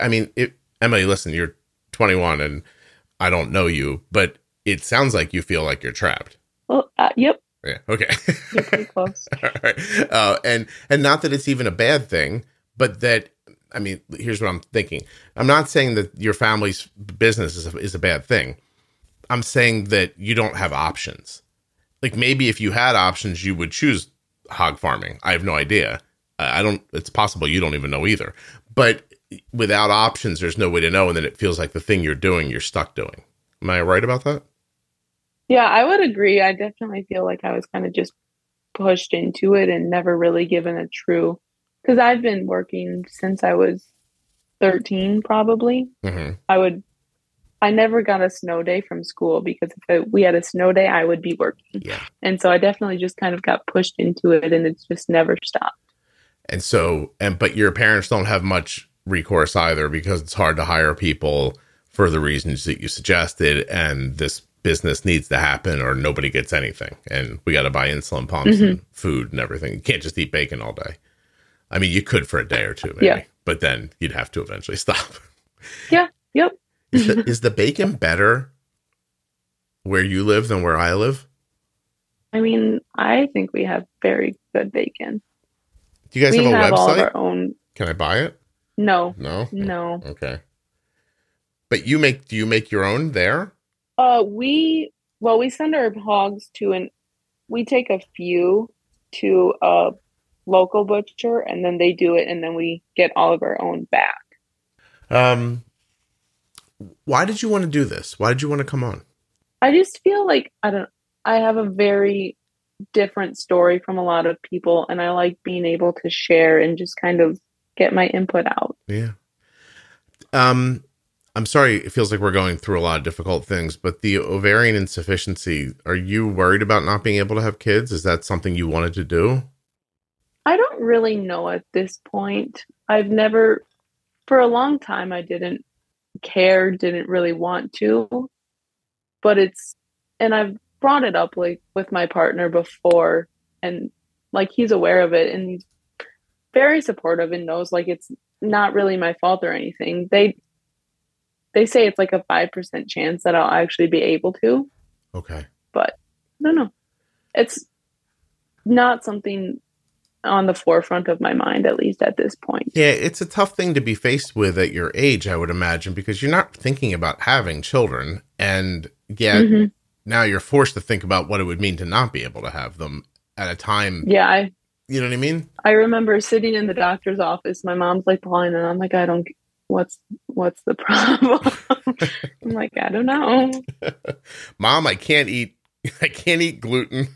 I mean, it, Emily, listen, you're 21 and I don't know you, but it sounds like you feel like you're trapped. Well, uh, yep, Yeah. Okay. you're pretty close. All right. Uh, and and not that it's even a bad thing, but that I mean, here's what I'm thinking. I'm not saying that your family's business is a, is a bad thing. I'm saying that you don't have options. Like maybe if you had options, you would choose hog farming. I have no idea. I I don't. It's possible you don't even know either. But without options, there's no way to know, and then it feels like the thing you're doing, you're stuck doing. Am I right about that? Yeah, I would agree. I definitely feel like I was kind of just pushed into it and never really given a true because I've been working since I was 13 probably. hmm I would I never got a snow day from school because if it, we had a snow day, I would be working. Yeah. And so I definitely just kind of got pushed into it and it's just never stopped. And so, and but your parents don't have much recourse either because it's hard to hire people for the reasons that you suggested. And this business needs to happen or nobody gets anything. And we got to buy insulin pumps Mm-hmm. and food and everything. You can't just eat bacon all day. I mean, you could for a day or two, maybe, Yeah. but then you'd have to eventually stop. Yeah. Yep. is, the, is the bacon better where you live than where I live? I mean, I think we have very good bacon. Do you guys we have a have all of website? our own. Can I buy it? No, No. no. Okay. But you make do you make your own there? Uh, we well, we send our hogs to an. We take a few to a local butcher, and then they do it, and then we get all of our own back. Um why did you want to do this? Why did you want to come on? I just feel like I don't. I have a very different story from a lot of people, and I like being able to share and just kind of get my input out. Yeah. Um I'm sorry it feels like we're going through a lot of difficult things, but the ovarian insufficiency, are you worried about not being able to have kids? Is that something you wanted to do? I don't really know at this point. I've never, for a long time, I didn't care, didn't really want to. But it's, and I've brought it up like with my partner before, and like he's aware of it and he's very supportive and knows like it's not really my fault or anything. They, they say it's like a 5% chance that I'll actually be able to. Okay. I don't know. It's not something on the forefront of my mind, at least at this point. Yeah, it's a tough thing to be faced with at your age, I would imagine, because you're not thinking about having children. And yet Mhm. now you're forced to think about what it would mean to not be able to have them at a time. Yeah, I You know what I mean? I remember sitting in the doctor's office. My mom's like pulling, and I'm like, I don't. What's what's the problem? I'm like, I don't know. Mom, I can't eat. I can't eat gluten.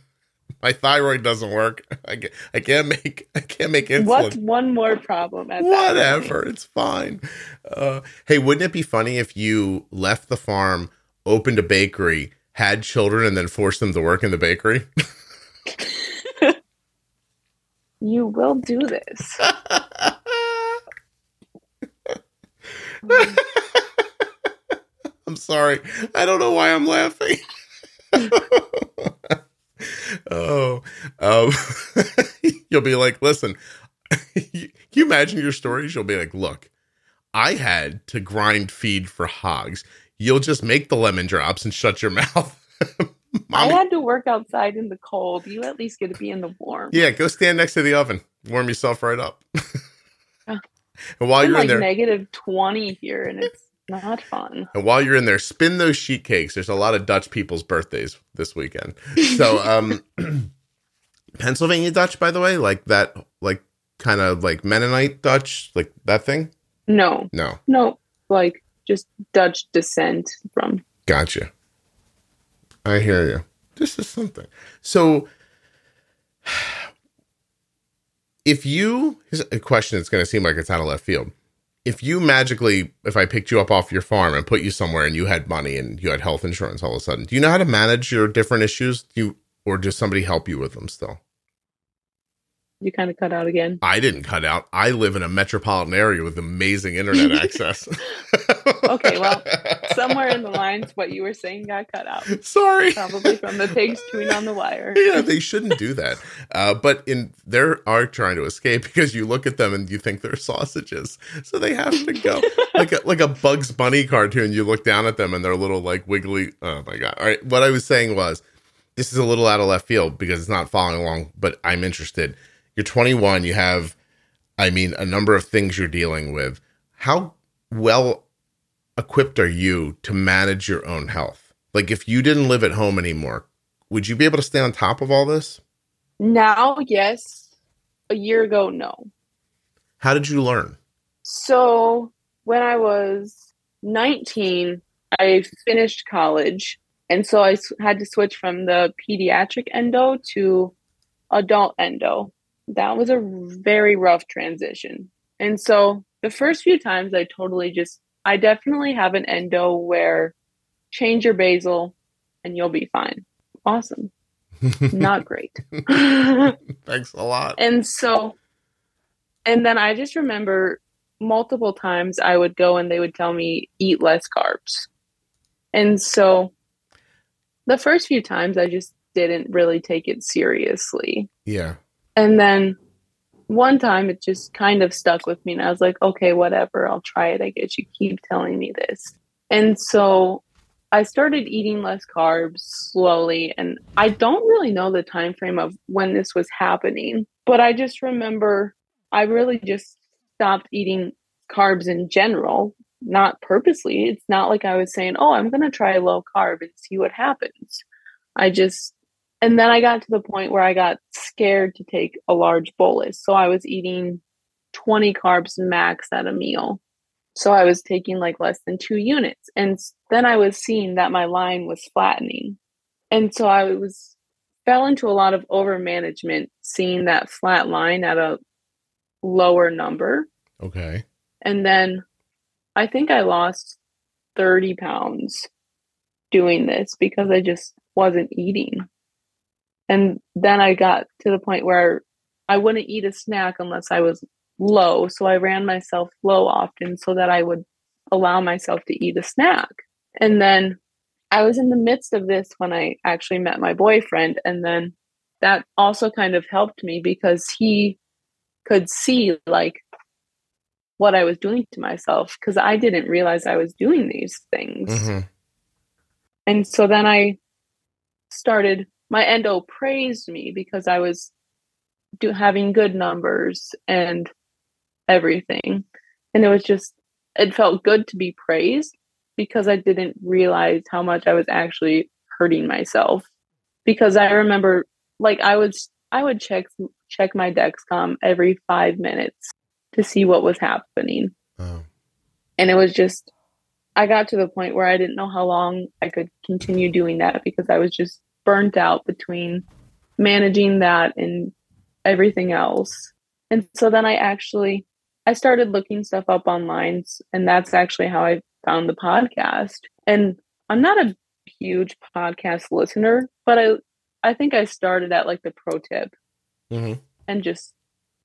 My thyroid doesn't work. I can't, I can't make. I can't make insulin. What's one more problem at that? Whatever, it's fine. Uh, hey, wouldn't it be funny if you left the farm, opened a bakery, had children, and then forced them to work in the bakery? You will do this. Sorry. I don't know why I'm laughing. oh, um, you'll be like, listen, can you imagine your stories? You'll be like, look, I had to grind feed for hogs. You'll just make the lemon drops and shut your mouth. I had to work outside in the cold. You at least get to be in the warm. yeah, go stand next to the oven. Warm yourself right up. And while you're like in there, negative twenty here, and it's not fun. And while you're in there, spin those sheet cakes. There's a lot of Dutch people's birthdays this weekend. So, um, Pennsylvania Dutch, by the way, like that, like kind of like Mennonite Dutch, like that thing. No, No, no, like just Dutch descent from. gotcha. I hear you. This is something. So, if you, here's a question that's going to seem like it's out of left field. If you magically, if I picked you up off your farm and put you somewhere and you had money and you had health insurance all of a sudden, do you know how to manage your different issues? Do you, or does somebody help you with them still? You kind of cut out again. I didn't cut out. I live in a metropolitan area with amazing internet access. Okay, well, Somewhere in the lines, what you were saying got cut out. sorry. Probably from the pigs chewing on the wire. yeah, they shouldn't do that. Uh, but in they are trying to escape because you look at them and you think they're sausages, so they have to go like a, like a Bugs Bunny cartoon. You look down at them and they're little like wiggly. Oh my god! All right, what I was saying was this is a little out of left field because it's not following along, but I'm interested. You're 21. You have, I mean, a number of things you're dealing with. How well equipped are you to manage your own health? Like, if you didn't live at home anymore, would you be able to stay on top of all this? Now, yes. A year ago, no. How did you learn? So when I was 19, I finished college. And so I had to switch from the pediatric endo to adult endo. That was a very rough transition. And so the first few times I totally just I definitely have an endo where change your basal and you'll be fine. Awesome. Not great. Thanks a lot. And so, and then I just remember multiple times I would go and they would tell me, eat less carbs. And so the first few times I just didn't really take it seriously. Yeah. And then one time it just kind of stuck with me and I was like, okay, whatever, I'll try it. I guess you keep telling me this. And so I started eating less carbs slowly and I don't really know the time frame of when this was happening, but I just remember I really just stopped eating carbs in general, not purposely. It's not like I was saying, "Oh, I'm going to try low carb and see what happens." I just and then I got to the point where I got scared to take a large bolus. So I was eating 20 carbs max at a meal. So I was taking like less than 2 units. And then I was seeing that my line was flattening. And so I was fell into a lot of over management seeing that flat line at a lower number. Okay. And then I think I lost 30 pounds doing this because I just wasn't eating. And then I got to the point where I wouldn't eat a snack unless I was low. So I ran myself low often so that I would allow myself to eat a snack. And then I was in the midst of this when I actually met my boyfriend. And then that also kind of helped me because he could see like what I was doing to myself because I didn't realize I was doing these things. Mm-hmm. And so then I started, my endo praised me because I was do, having good numbers and everything. And it was just, it felt good to be praised because I didn't realize how much I was actually hurting myself. Because I remember, like, I was, I would check check my Dexcom every five minutes to see what was happening. Oh. And it was just, I got to the point where I didn't know how long I could continue doing that because I was just burnt out between managing that and everything else. And so then I actually I started looking stuff up online and that's actually how I found the podcast. And I'm not a huge podcast listener, but I I think I started at like the pro tip mm-hmm. and just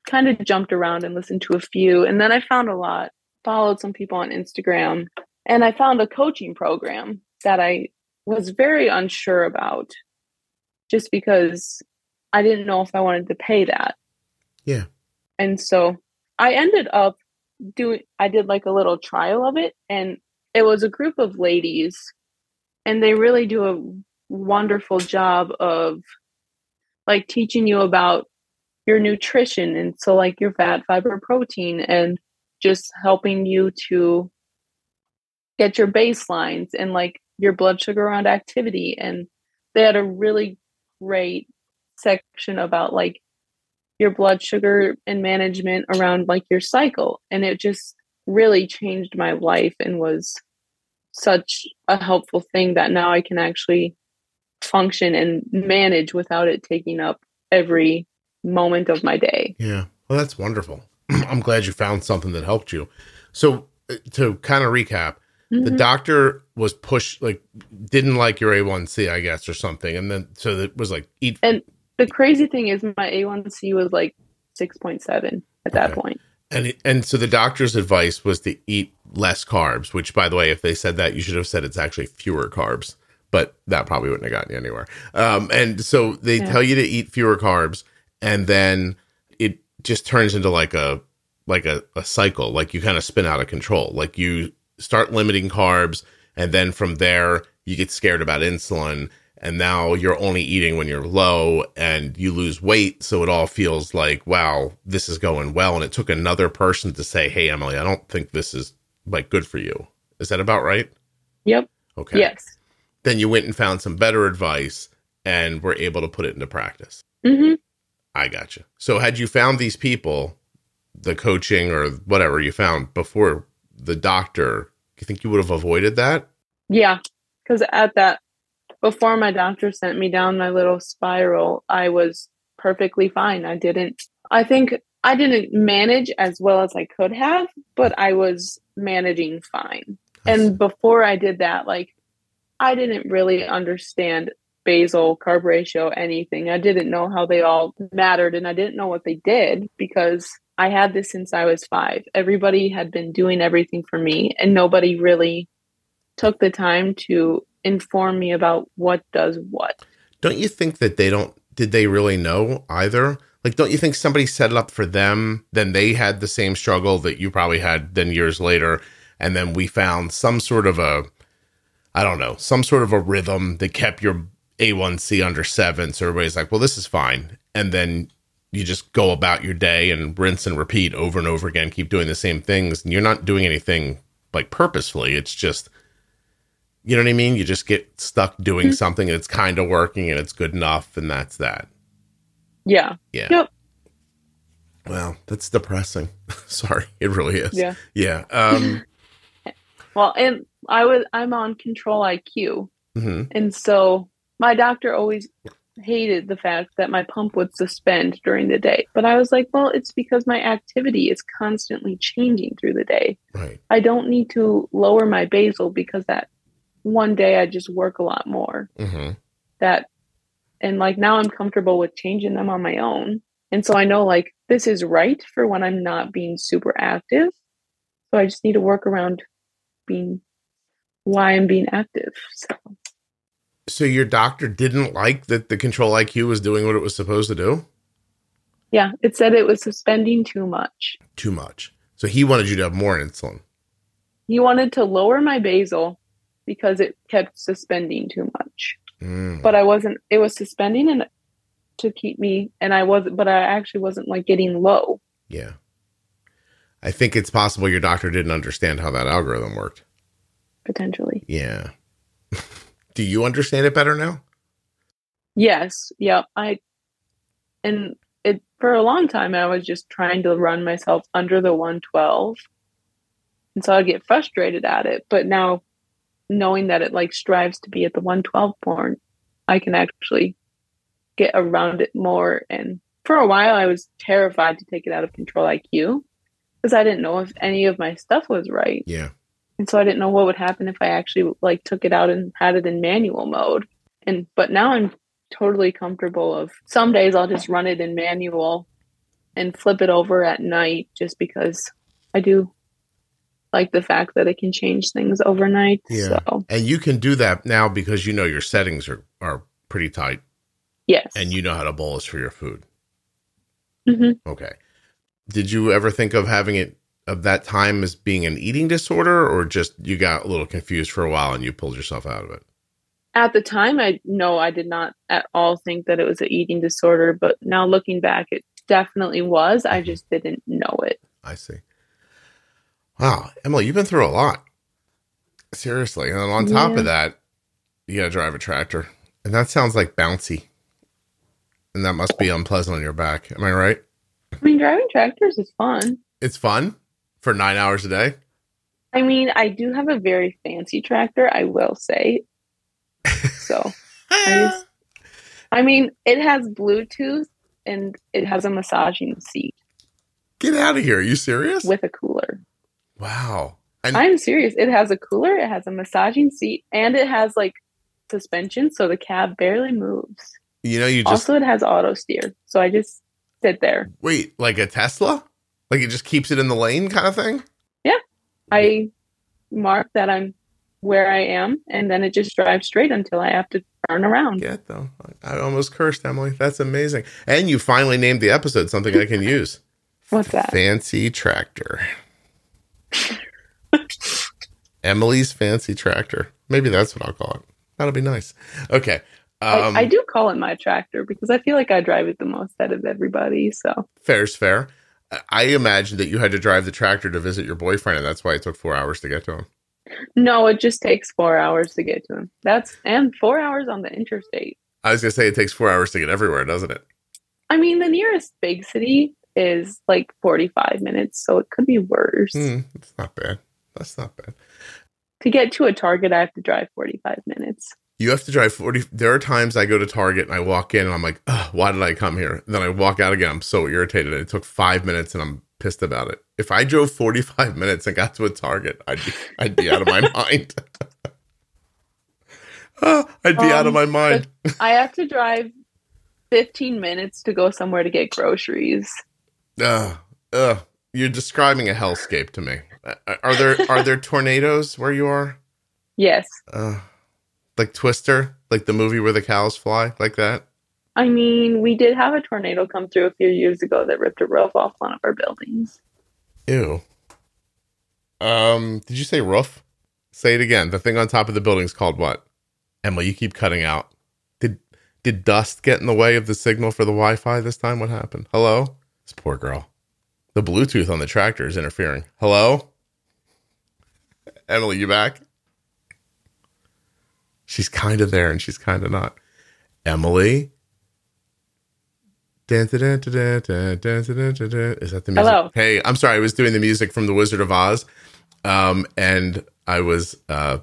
kind of jumped around and listened to a few. And then I found a lot, followed some people on Instagram, and I found a coaching program that I was very unsure about just because I didn't know if I wanted to pay that. Yeah. And so I ended up doing, I did like a little trial of it, and it was a group of ladies, and they really do a wonderful job of like teaching you about your nutrition and so like your fat fiber protein and just helping you to get your baselines and like your blood sugar around activity and they had a really great section about like your blood sugar and management around like your cycle and it just really changed my life and was such a helpful thing that now I can actually function and manage without it taking up every moment of my day. Yeah. Well, that's wonderful. I'm glad you found something that helped you. So, uh, to kind of recap, mm-hmm. the doctor was pushed, like, didn't like your A1C, I guess, or something. And then, so it was like, eat. And the crazy thing is, my A1C was like 6.7 at okay. that point. And, and so the doctor's advice was to eat less carbs, which, by the way, if they said that, you should have said it's actually fewer carbs, but that probably wouldn't have gotten you anywhere. Um, and so they yeah. tell you to eat fewer carbs and then it just turns into like a like a, a cycle like you kind of spin out of control like you start limiting carbs and then from there you get scared about insulin and now you're only eating when you're low and you lose weight so it all feels like wow this is going well. And it took another person to say hey emily i don't think this is like good for you. Is that about right? Yep. Okay. Yes. Then you went and found some better advice and were able to put it into practice. Mm-hmm. I gotcha. So had you found these people, the coaching or whatever you found before the doctor, do you think you would have avoided that? Yeah, because at that before my doctor sent me down my little spiral, I was perfectly fine. I didn't. I think I didn't manage as well as I could have, but I was managing fine. And before I did that, like I didn't really understand basal, carb ratio, anything. I didn't know how they all mattered and I didn't know what they did because I had this since I was five. Everybody had been doing everything for me and nobody really took the time to inform me about what does what. don't you think that they don't did they really know either like don't you think somebody set it up for them then they had the same struggle that you probably had then years later and then we found some sort of a i don't know some sort of a rhythm that kept your a1c under seven so everybody's like well this is fine and then you just go about your day and rinse and repeat over and over again keep doing the same things and you're not doing anything like purposefully it's just you know what I mean? You just get stuck doing Mhm. something and it's kind of working and it's good enough and that's that. Yeah. Yeah. Yep. Well, that's depressing. Sorry, it really is. Yeah. Yeah. Um Well, and I was I'm on control IQ. mhm. And so my doctor always hated the fact that my pump would suspend during the day. But I was like, well, it's because my activity is constantly changing through the day. right. I don't need to lower my basal because that one day I just work a lot more. Mhm. That and like now I'm comfortable with changing them on my own. And so I know like this is right for when I'm not being super active. So I just need to work around being why I'm being active. So So your doctor didn't like that the control IQ was doing what it was supposed to do? yeah, it said it was suspending too much. Too much. So he wanted you to have more insulin. He wanted to lower my basal because it kept suspending too much. Mm. But I wasn't it was suspending and to keep me and I wasn't but I actually wasn't like getting low. Yeah. I think it's possible your doctor didn't understand how that algorithm worked. potentially. Yeah. Do you understand it better now? Yes, yeah. I and it for a long time I was just trying to run myself under the 112. And so I'd get frustrated at it, but now knowing that it like strives to be at the 112 point, I can actually get around it more and for a while I was terrified to take it out of control IQ because I didn't know if any of my stuff was right. Yeah. And so I didn't know what would happen if I actually like took it out and had it in manual mode. And but now I'm totally comfortable of some days I'll just run it in manual and flip it over at night just because I do like the fact that it can change things overnight. Yeah. So And you can do that now because you know your settings are, are pretty tight yes. and you know how to bolus for your food. hmm Okay. Did you ever think of having it of that time as being an eating disorder or just you got a little confused for a while and you pulled yourself out of it? At the time I no, I did not at all think that it was an eating disorder, but now looking back it definitely was. I mm-hmm. just didn't know it. I see. Wow. Emily, you've been through a lot. Seriously. And on top Yeah. of that, you got to drive a tractor. And that sounds like bouncy. And that must be unpleasant on your back. Am I right? I mean driving tractors is fun. It's fun for nine hours a day. I mean, I do have a very fancy tractor, I will say. So, I, just, I mean, it has Bluetooth and it has a massaging seat Get out of here. Are you serious? with a cooler. wow. And I'm serious. It has a cooler, it has a massaging seat, and it has like suspension, so the cab barely moves. you know, you just also, it has auto steer, so I just sit there. wait, like a Tesla? Like it just keeps it in the lane kind of thing? Yeah. I mark that I'm where I am, and then it just drives straight until I have to turn around. Get though. I almost cursed, Emily. That's amazing. And you finally named the episode something I can use. What's that? Fancy tractor. Emily's fancy tractor. Maybe that's what I'll call it. That'll be nice. Okay. Um, I, I do call it my tractor because I feel like I drive it the most out of everybody. So Fair's fair. I- imagine that you had to drive the tractor to visit your boyfriend, and that's why it took four hours to get to him. no, it just takes four hours to get to him. That's and four hours on the interstate. I was gonna say it takes four hours to get everywhere, doesn't it? I mean, the nearest big city is like forty-five minutes, so it could be worse. Hmm, it's not bad. That's not bad. To get to a Target, I have to drive forty-five minutes. You have to drive 40. There are times I go to Target and I walk in and I'm like, why did I come here? And then I walk out again. I'm so irritated. It took five minutes and I'm pissed about it. If I drove 45 minutes and got to a Target, I'd be, I'd be out of my mind. Ah, I'd be um, out of um, my mind. I have to drive 15 minutes to go somewhere to get groceries. Uh, uh, you're describing a hellscape to me. Are there are there tornadoes where you are? Yes. Uh, like Twister, like the movie where the cows fly, like that. I mean, we did have a tornado come through a few years ago that ripped a roof off one of our buildings. Ew. Um, did you say roof? Say it again. The thing on top of the building's called what? Emily, you keep cutting out. Did did dust get in the way of the signal for the Wi-Fi this time? What happened? Hello? This poor girl. The Bluetooth on the tractor is interfering. Hello? Emily, you back? She's kind of there and she's kind of not. Emily, is that the music? Hello. Hey, I'm sorry. I was doing the music from The Wizard of Oz, um, and I was uh,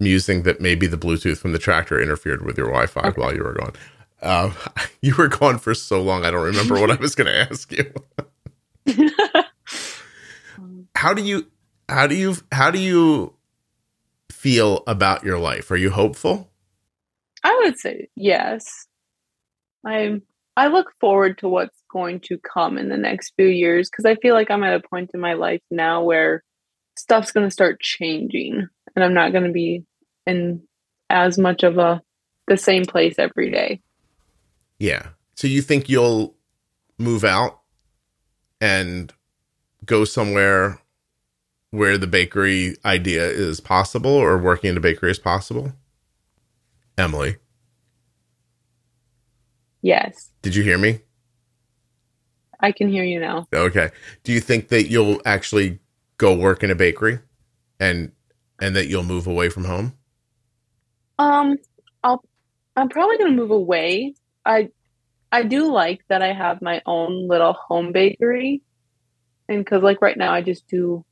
musing that maybe the Bluetooth from the tractor interfered with your Wi-Fi okay. while you were gone. Uh, you were gone for so long, I don't remember what I was going to ask you. how do you how do you how do you feel about your life? Are you hopeful? I would say yes. I'm I look forward to what's going to come in the next few years because I feel like I'm at a point in my life now where stuff's going to start changing and I'm not going to be in as much of a the same place every day. Yeah. So you think you'll move out and go somewhere where the bakery idea is possible or working in a bakery is possible? Emily. Yes. Did you hear me? I can hear you now. Okay. Do you think that you'll actually go work in a bakery and and that you'll move away from home? Um, I'll I'm probably going to move away. I I do like that I have my own little home bakery. And cuz like right now I just do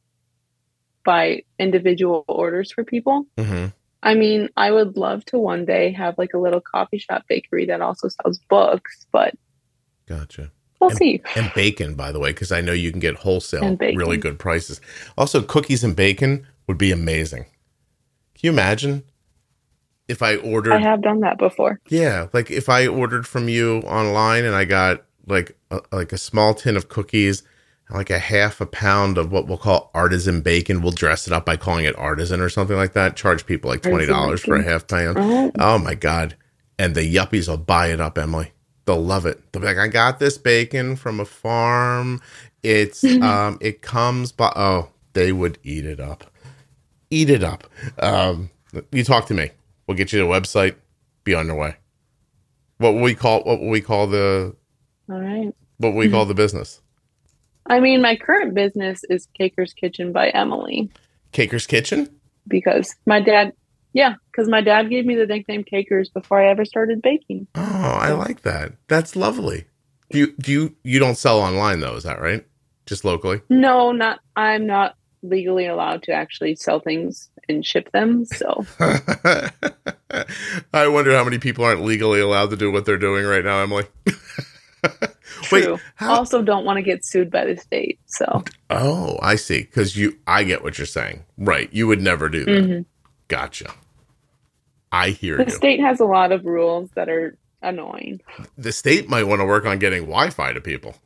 buy individual orders for people. hmm I mean, I would love to one day have like a little coffee shop bakery that also sells books, but gotcha. We'll and, see. And bacon, by the way, because I know you can get wholesale really good prices. Also, cookies and bacon would be amazing. Can you imagine if I ordered? I have done that before. Yeah, like if I ordered from you online and I got like a, like a small tin of cookies like a half a pound of what we'll call artisan bacon. We'll dress it up by calling it artisan or something like that. Charge people like twenty dollars for a half pound. Oh. oh my god! And the yuppies will buy it up, Emily. They'll love it. They'll be like, "I got this bacon from a farm. It's um, it comes by." Oh, they would eat it up. Eat it up. Um, you talk to me. We'll get you the website. Be on your way. What will we call? What will we call the? All right. What will we call the business? I mean, my current business is Caker's Kitchen by Emily. Caker's Kitchen? Because my dad, yeah, because my dad gave me the nickname Caker's before I ever started baking. Oh, I like that. That's lovely. Do you do you you don't sell online though? Is that right? Just locally? No, not. I'm not legally allowed to actually sell things and ship them. So I wonder how many people aren't legally allowed to do what they're doing right now, Emily. True. Wait, how- also don't want to get sued by the state. So. Oh, I see. Because you, I get what you're saying. Right. You would never do that. Mm-hmm. Gotcha. I hear the you. The state has a lot of rules that are annoying. The state might want to work on getting Wi-Fi to people.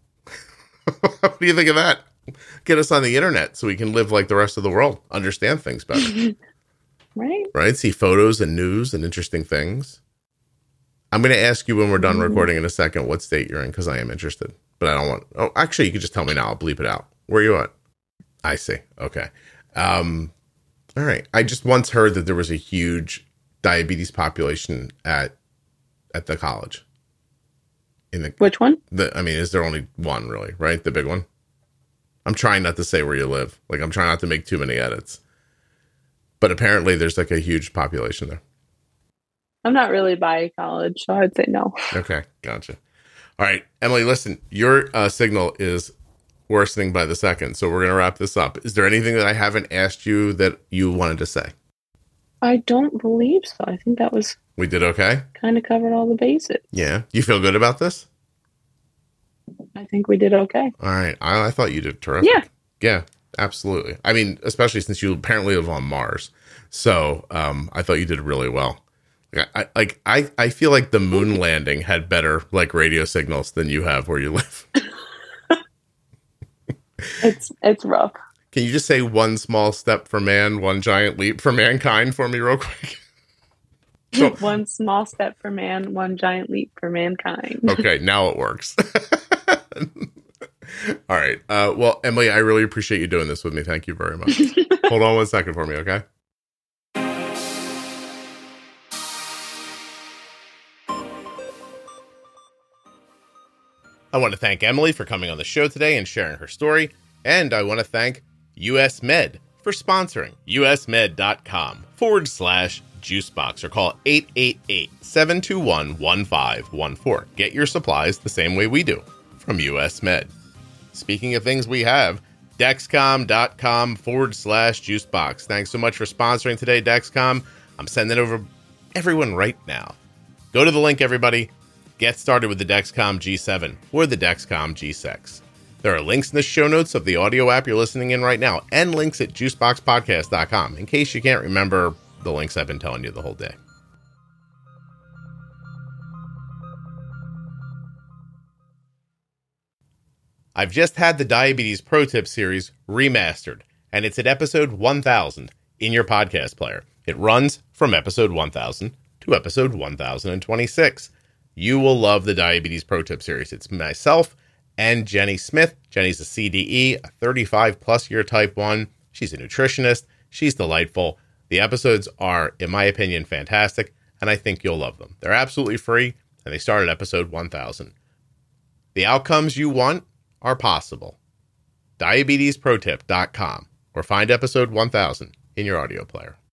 what do you think of that? Get us on the internet so we can live like the rest of the world, understand things better. right. Right. See photos and news and interesting things. I'm going to ask you when we're done mm-hmm. recording in a second what state you're in because I am interested. But I don't want. Oh, actually, you can just tell me now. I'll bleep it out. Where are you at? I see. Okay. Um, all right. I just once heard that there was a huge diabetes population at at the college. In the which one? The I mean, is there only one really? Right, the big one. I'm trying not to say where you live. Like I'm trying not to make too many edits. But apparently, there's like a huge population there. I'm not really by college, so I'd say no. Okay, gotcha. All right, Emily, listen, your uh, signal is worsening by the second, so we're going to wrap this up. Is there anything that I haven't asked you that you wanted to say? I don't believe so. I think that was. We did okay? Kind of covered all the bases. Yeah. You feel good about this? I think we did okay. All right. I, I thought you did terrific. Yeah. Yeah, absolutely. I mean, especially since you apparently live on Mars. So um, I thought you did really well. I, like I, I feel like the moon landing had better like radio signals than you have where you live. It's it's rough. Can you just say one small step for man, one giant leap for mankind for me real quick? So- one small step for man, one giant leap for mankind. okay, now it works. All right. Uh, well, Emily, I really appreciate you doing this with me. Thank you very much. Hold on one second for me, okay? I want to thank Emily for coming on the show today and sharing her story. And I want to thank US Med for sponsoring usmed.com forward slash juicebox or call 888 721 1514. Get your supplies the same way we do from US Med. Speaking of things we have, dexcom.com forward slash juicebox. Thanks so much for sponsoring today, Dexcom. I'm sending it over everyone right now. Go to the link, everybody. Get started with the Dexcom G7 or the Dexcom G6. There are links in the show notes of the audio app you're listening in right now and links at juiceboxpodcast.com in case you can't remember the links I've been telling you the whole day. I've just had the Diabetes Pro Tip series remastered, and it's at episode 1000 in your podcast player. It runs from episode 1000 to episode 1026. You will love the Diabetes Pro Tip series. It's myself and Jenny Smith. Jenny's a CDE, a 35 plus year type 1. She's a nutritionist. She's delightful. The episodes are, in my opinion, fantastic, and I think you'll love them. They're absolutely free, and they start at episode 1000. The outcomes you want are possible. DiabetesProTip.com or find episode 1000 in your audio player.